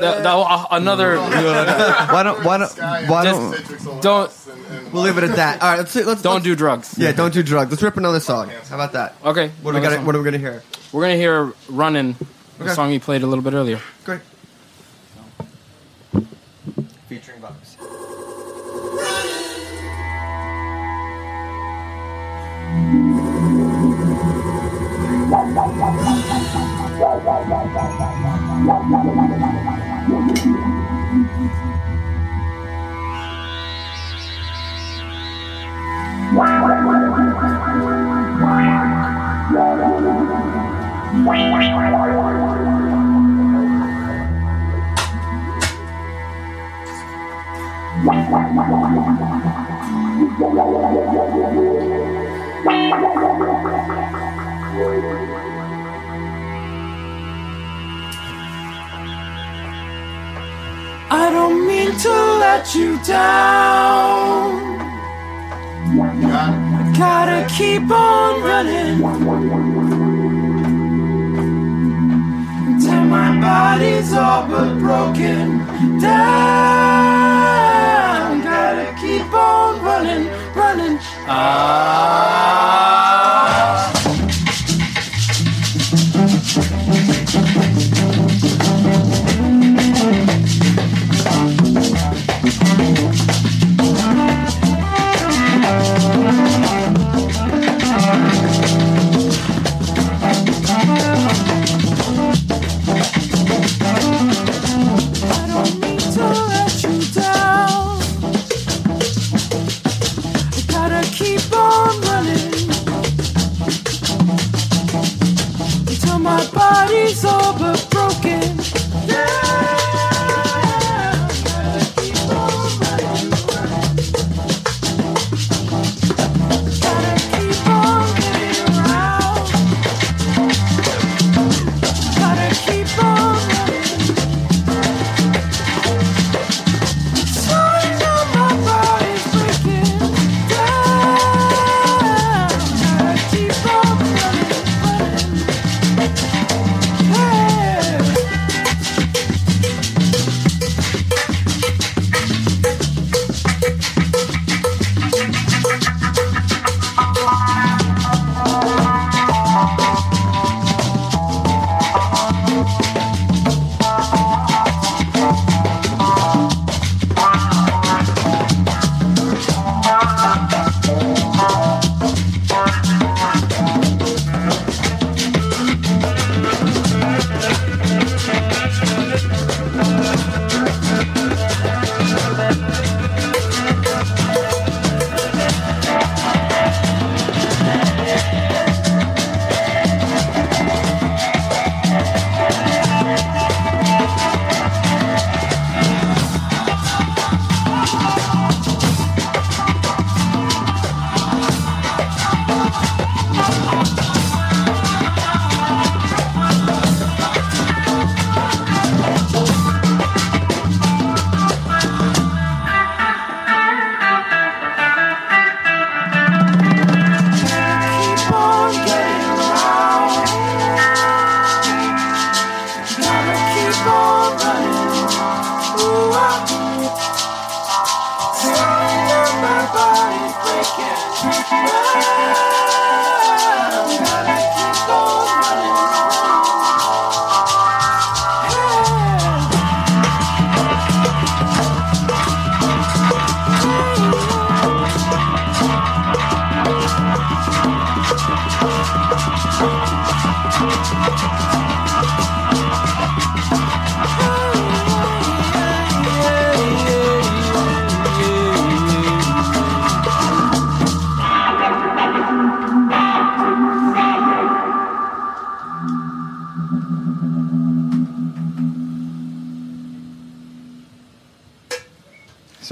that, that was another. why don't why don't why don't Just don't We'll leave it at that. All right, let's let's don't let's- do drugs. Yeah, don't do drugs. Let's rip another song. How about that? Okay. What do we another got? song. What are we gonna hear? We're gonna hear "Running," the song you played a little bit earlier. Great. Featuring Bugs. I don't mean to let you down. Gotta keep on running. Till my body's all but broken down. Gotta keep on running, running. Ah. my body's over.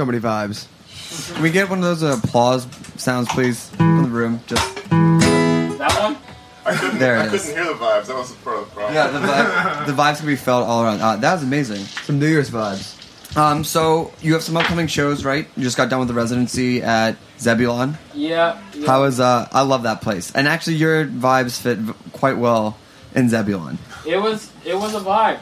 So many vibes. Can we get one of those uh, applause sounds, please, from the room? Just That one? I couldn't, There I it couldn't hear the vibes. That was the part of the problem. yeah, the, vibe, the vibes can be felt all around. Uh, that was amazing. Some New Year's vibes. Um, so you have some upcoming shows, right? You just got done with the residency at Zebulon. Yeah. yeah. How is uh? I love that place, and actually your vibes fit v- quite well in Zebulon. It was it was a vibe.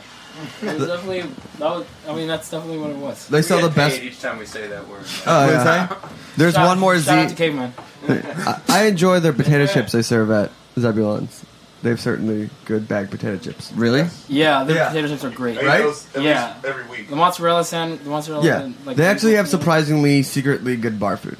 It was definitely that was. I mean, that's definitely what it was. They sell We the get best. each time we say that word. Oh, yeah. There's Shout- one more Z. Shout out to Caveman. I, I enjoy their potato chips they serve at Zebulon's. They have certainly good bagged potato chips. Really? Yeah, the Yeah. potato chips are great. I Right? those at Yeah. least every week. The mozzarella sand, the mozzarella. Yeah, and, like, they actually have yeah. surprisingly secretly good bar food.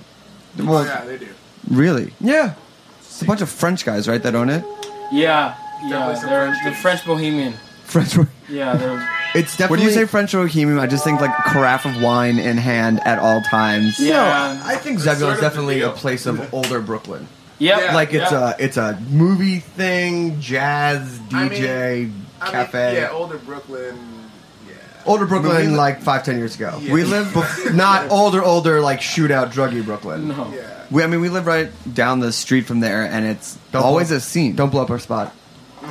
oh, yeah, they do. Really? Yeah, It's a bunch of French guys, right? That own it. Yeah, yeah. Definitely some They're French the dish. French Bohemian. French. Yeah, they're. it's When you say French Bohemian, I just think like carafe of wine in hand at all times. Yeah. No, I think Zebulon's sort of the definitely a deal. place of older Brooklyn. Yep. Yeah. Like it's yeah. a it's a movie thing, jazz, I mean- DJ, I cafe. Mean, yeah, older Brooklyn. Yeah. Older Brooklyn, Movie- like five ten years ago. Yeah. We live. Bef- not older, older like shootout druggy Brooklyn. No. Yeah. We, I mean, we live right down the street from there, and it's Don't always blow- a scene. Don't blow up our spot.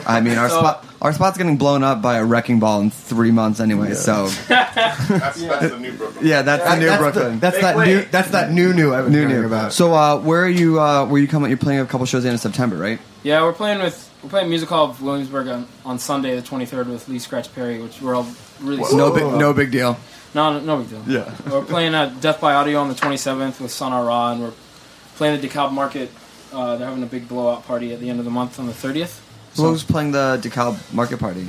I mean, our So- spot, our spot's getting blown up by a wrecking ball in three months anyway. So That's, that's the new Brooklyn. yeah, that's the new that's Brooklyn. The, that's Make that way. new. That's that new new. I was new new. about. So uh, where are you? Uh, where you coming? You're playing a couple shows in September, right? Yeah, we're playing with we're playing Music Hall of Williamsburg on, on Sunday the 23rd with Lee Scratch Perry, which we're all really No big, about. no big deal. no, no, no big deal. Yeah. we're playing at Death by Audio on the 27th with Sun Ra, and we're playing the DeKalb Market. Uh, they're having a big blowout party at the end of the month on the 30th. So who's playing the DeKalb Market Party?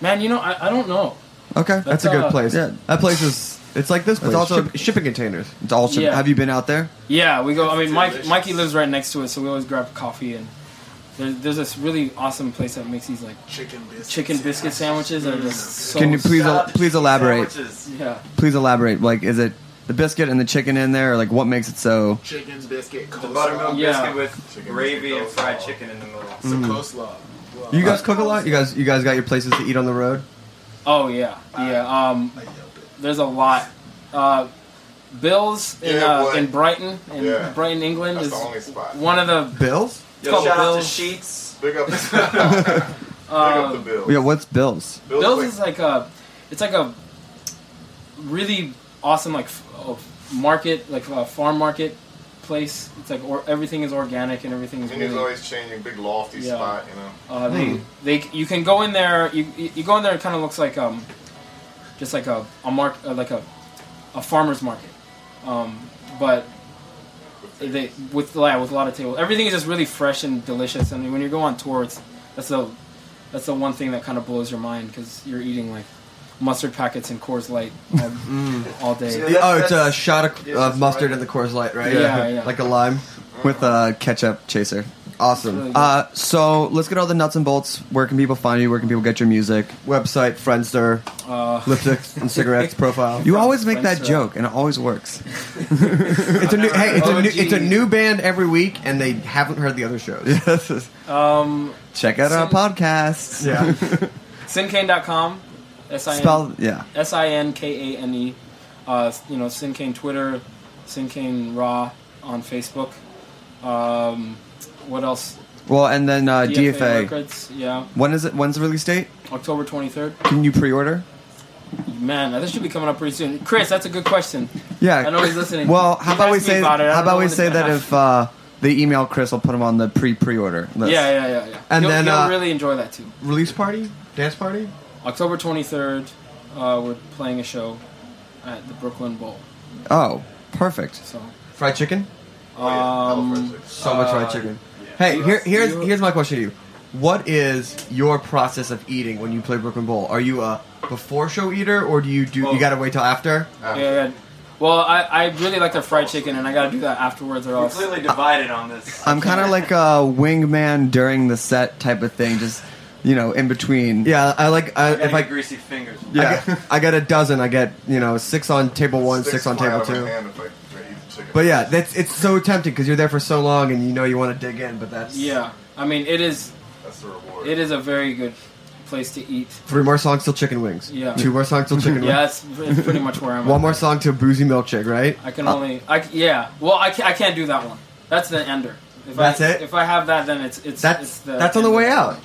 Man, you know, I, I don't know. Okay, That's a good uh, place. Yeah. That place is. It's like this place. It's also- Ship- shipping containers. It's also. Yeah. Have you been out there? Yeah, we go. I mean, Mike. Mikey lives right next to it, so we always grab coffee. And there's, there's this really awesome place that makes these like Chicken biscuits. chicken biscuit sandwiches that are just so. Can you please el- please elaborate? Sandwiches. Yeah. Please elaborate. Like, is it the biscuit and the chicken in there? Like, what makes it so? Chicken biscuit. The buttermilk Yeah. biscuit with Chicken gravy biscuit and fried chicken in the middle. It's a coleslaw. You guys cook a lot. You guys. You guys got your places to eat on the road. Oh yeah, yeah. Um, there's a lot. Uh, Bill's in Yeah, uh, in Brighton, in Yeah. Brighton, England, That's is the only spot. one of the. Bills. It's Yo, called shout out to Bill's. Sheets. Big up, big up Uh, the Bills. Yeah, what's Bill's? Bills, Bill's like- is like a, it's like a really awesome like f- uh, market, like a farm market place. It's like or, everything is organic and everything is And really. always changing, big lofty Yeah. spot, you know. Uh, they, they, you can go in there. You, you go in there. It kind of looks like um, just like a a mark, uh, like a, a farmer's market, um, but they with yeah, with a lot of tables. Everything is just really fresh and delicious. I And when you go on tour, it's that's the that's the one thing that kind of blows your mind because you're eating like mustard packets and Coors Light all, all day. Yeah. oh, it's a that's- shot of, yes, of mustard right. in the Coors Light, right? Yeah, yeah. Like a lime. With a ketchup chaser. Awesome. Really good. Uh, so let's get all the nuts and bolts. Where can people find you? Where can people get your music? Website, Friendster, Uh, lipsticks and cigarettes profile. You always make that Friendster. joke, and it always works. It's a new. Hey, it's a new. It's a new band every week, and they haven't heard the other shows. um, Check out our Sin- podcasts. Yeah. sinkane.com. S I N Spell yeah. S I N K A N E. Uh, you know, Sinkane Twitter, Sinkane Raw on Facebook. Um, what else? Well, and then uh, DFA. Records. Yeah, When is it? When's the release date? October twenty third. Can you pre-order? Man, this should be coming up pretty soon. Chris, that's a good question. Yeah. I know he's listening. Well, how about we say? about How about we say that if uh, they email Chris, I'll put him on the pre-pre-order list. Yeah, yeah, yeah, yeah. And you'll, then, you'll uh, really enjoy that too. Release party, dance party. October twenty third, uh, we're playing a show at the Brooklyn Bowl. Oh, perfect. So Fried chicken. Um, So much fried uh, chicken. Hey, here, here's here's my question to you. What is your process of eating when you play Brooklyn Bowl? Are you a before show eater, or do you do you gotta wait till after? Yeah, yeah. Well, I, I really like the fried chicken, and I gotta do that afterwards, or else. Completely divided on this. I'm kind of like a wingman during the set type of thing, just you know, in between. Yeah, I like I, if I greasy fingers. yeah, I get, I get a dozen. I get you know six on table one, six, on table out of my two. hand if I try to eat the chicken. But yeah, that's it's so tempting because you're there for so long and you know you want to dig in, but that's Yeah, I mean, it is. That's the reward. It is a very good place to eat. Three more songs till chicken wings. Yeah. Two more songs till chicken Yeah, wings. it's, it's pretty much where I'm. One at. more song to boozy milkshake, right? I can Uh, only. I c- yeah. Well, I can't, I can't do that one. That's the ender. If That's I, it? If I have that, then it's it's That's it's the that's on the ender. way out.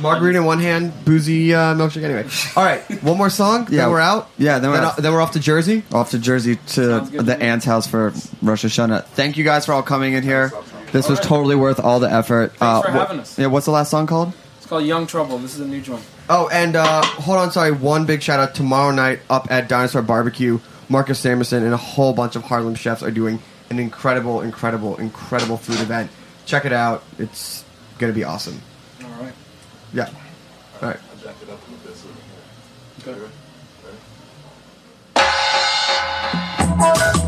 Margarita in one hand, boozy uh, milkshake. Anyway, all right, one more song. Yeah. then we're out. Yeah, then we're then, out. then we're off to Jersey. Off to Jersey to the to me. Ants house for Rosh Hashanah. Thank you guys for all coming in here. This was totally worth all the effort. Thanks for wha- having us. Yeah, what's the last song called? It's called Young Trouble. This is a new joint. Oh, and uh, hold on, sorry. One big shout out tomorrow night up at Dinosaur Barbecue. Marcus Samuelsson and a whole bunch of Harlem chefs are doing an incredible, incredible, incredible food event. Check it out. It's gonna be awesome. Yeah. All right. I jacked it up Okay.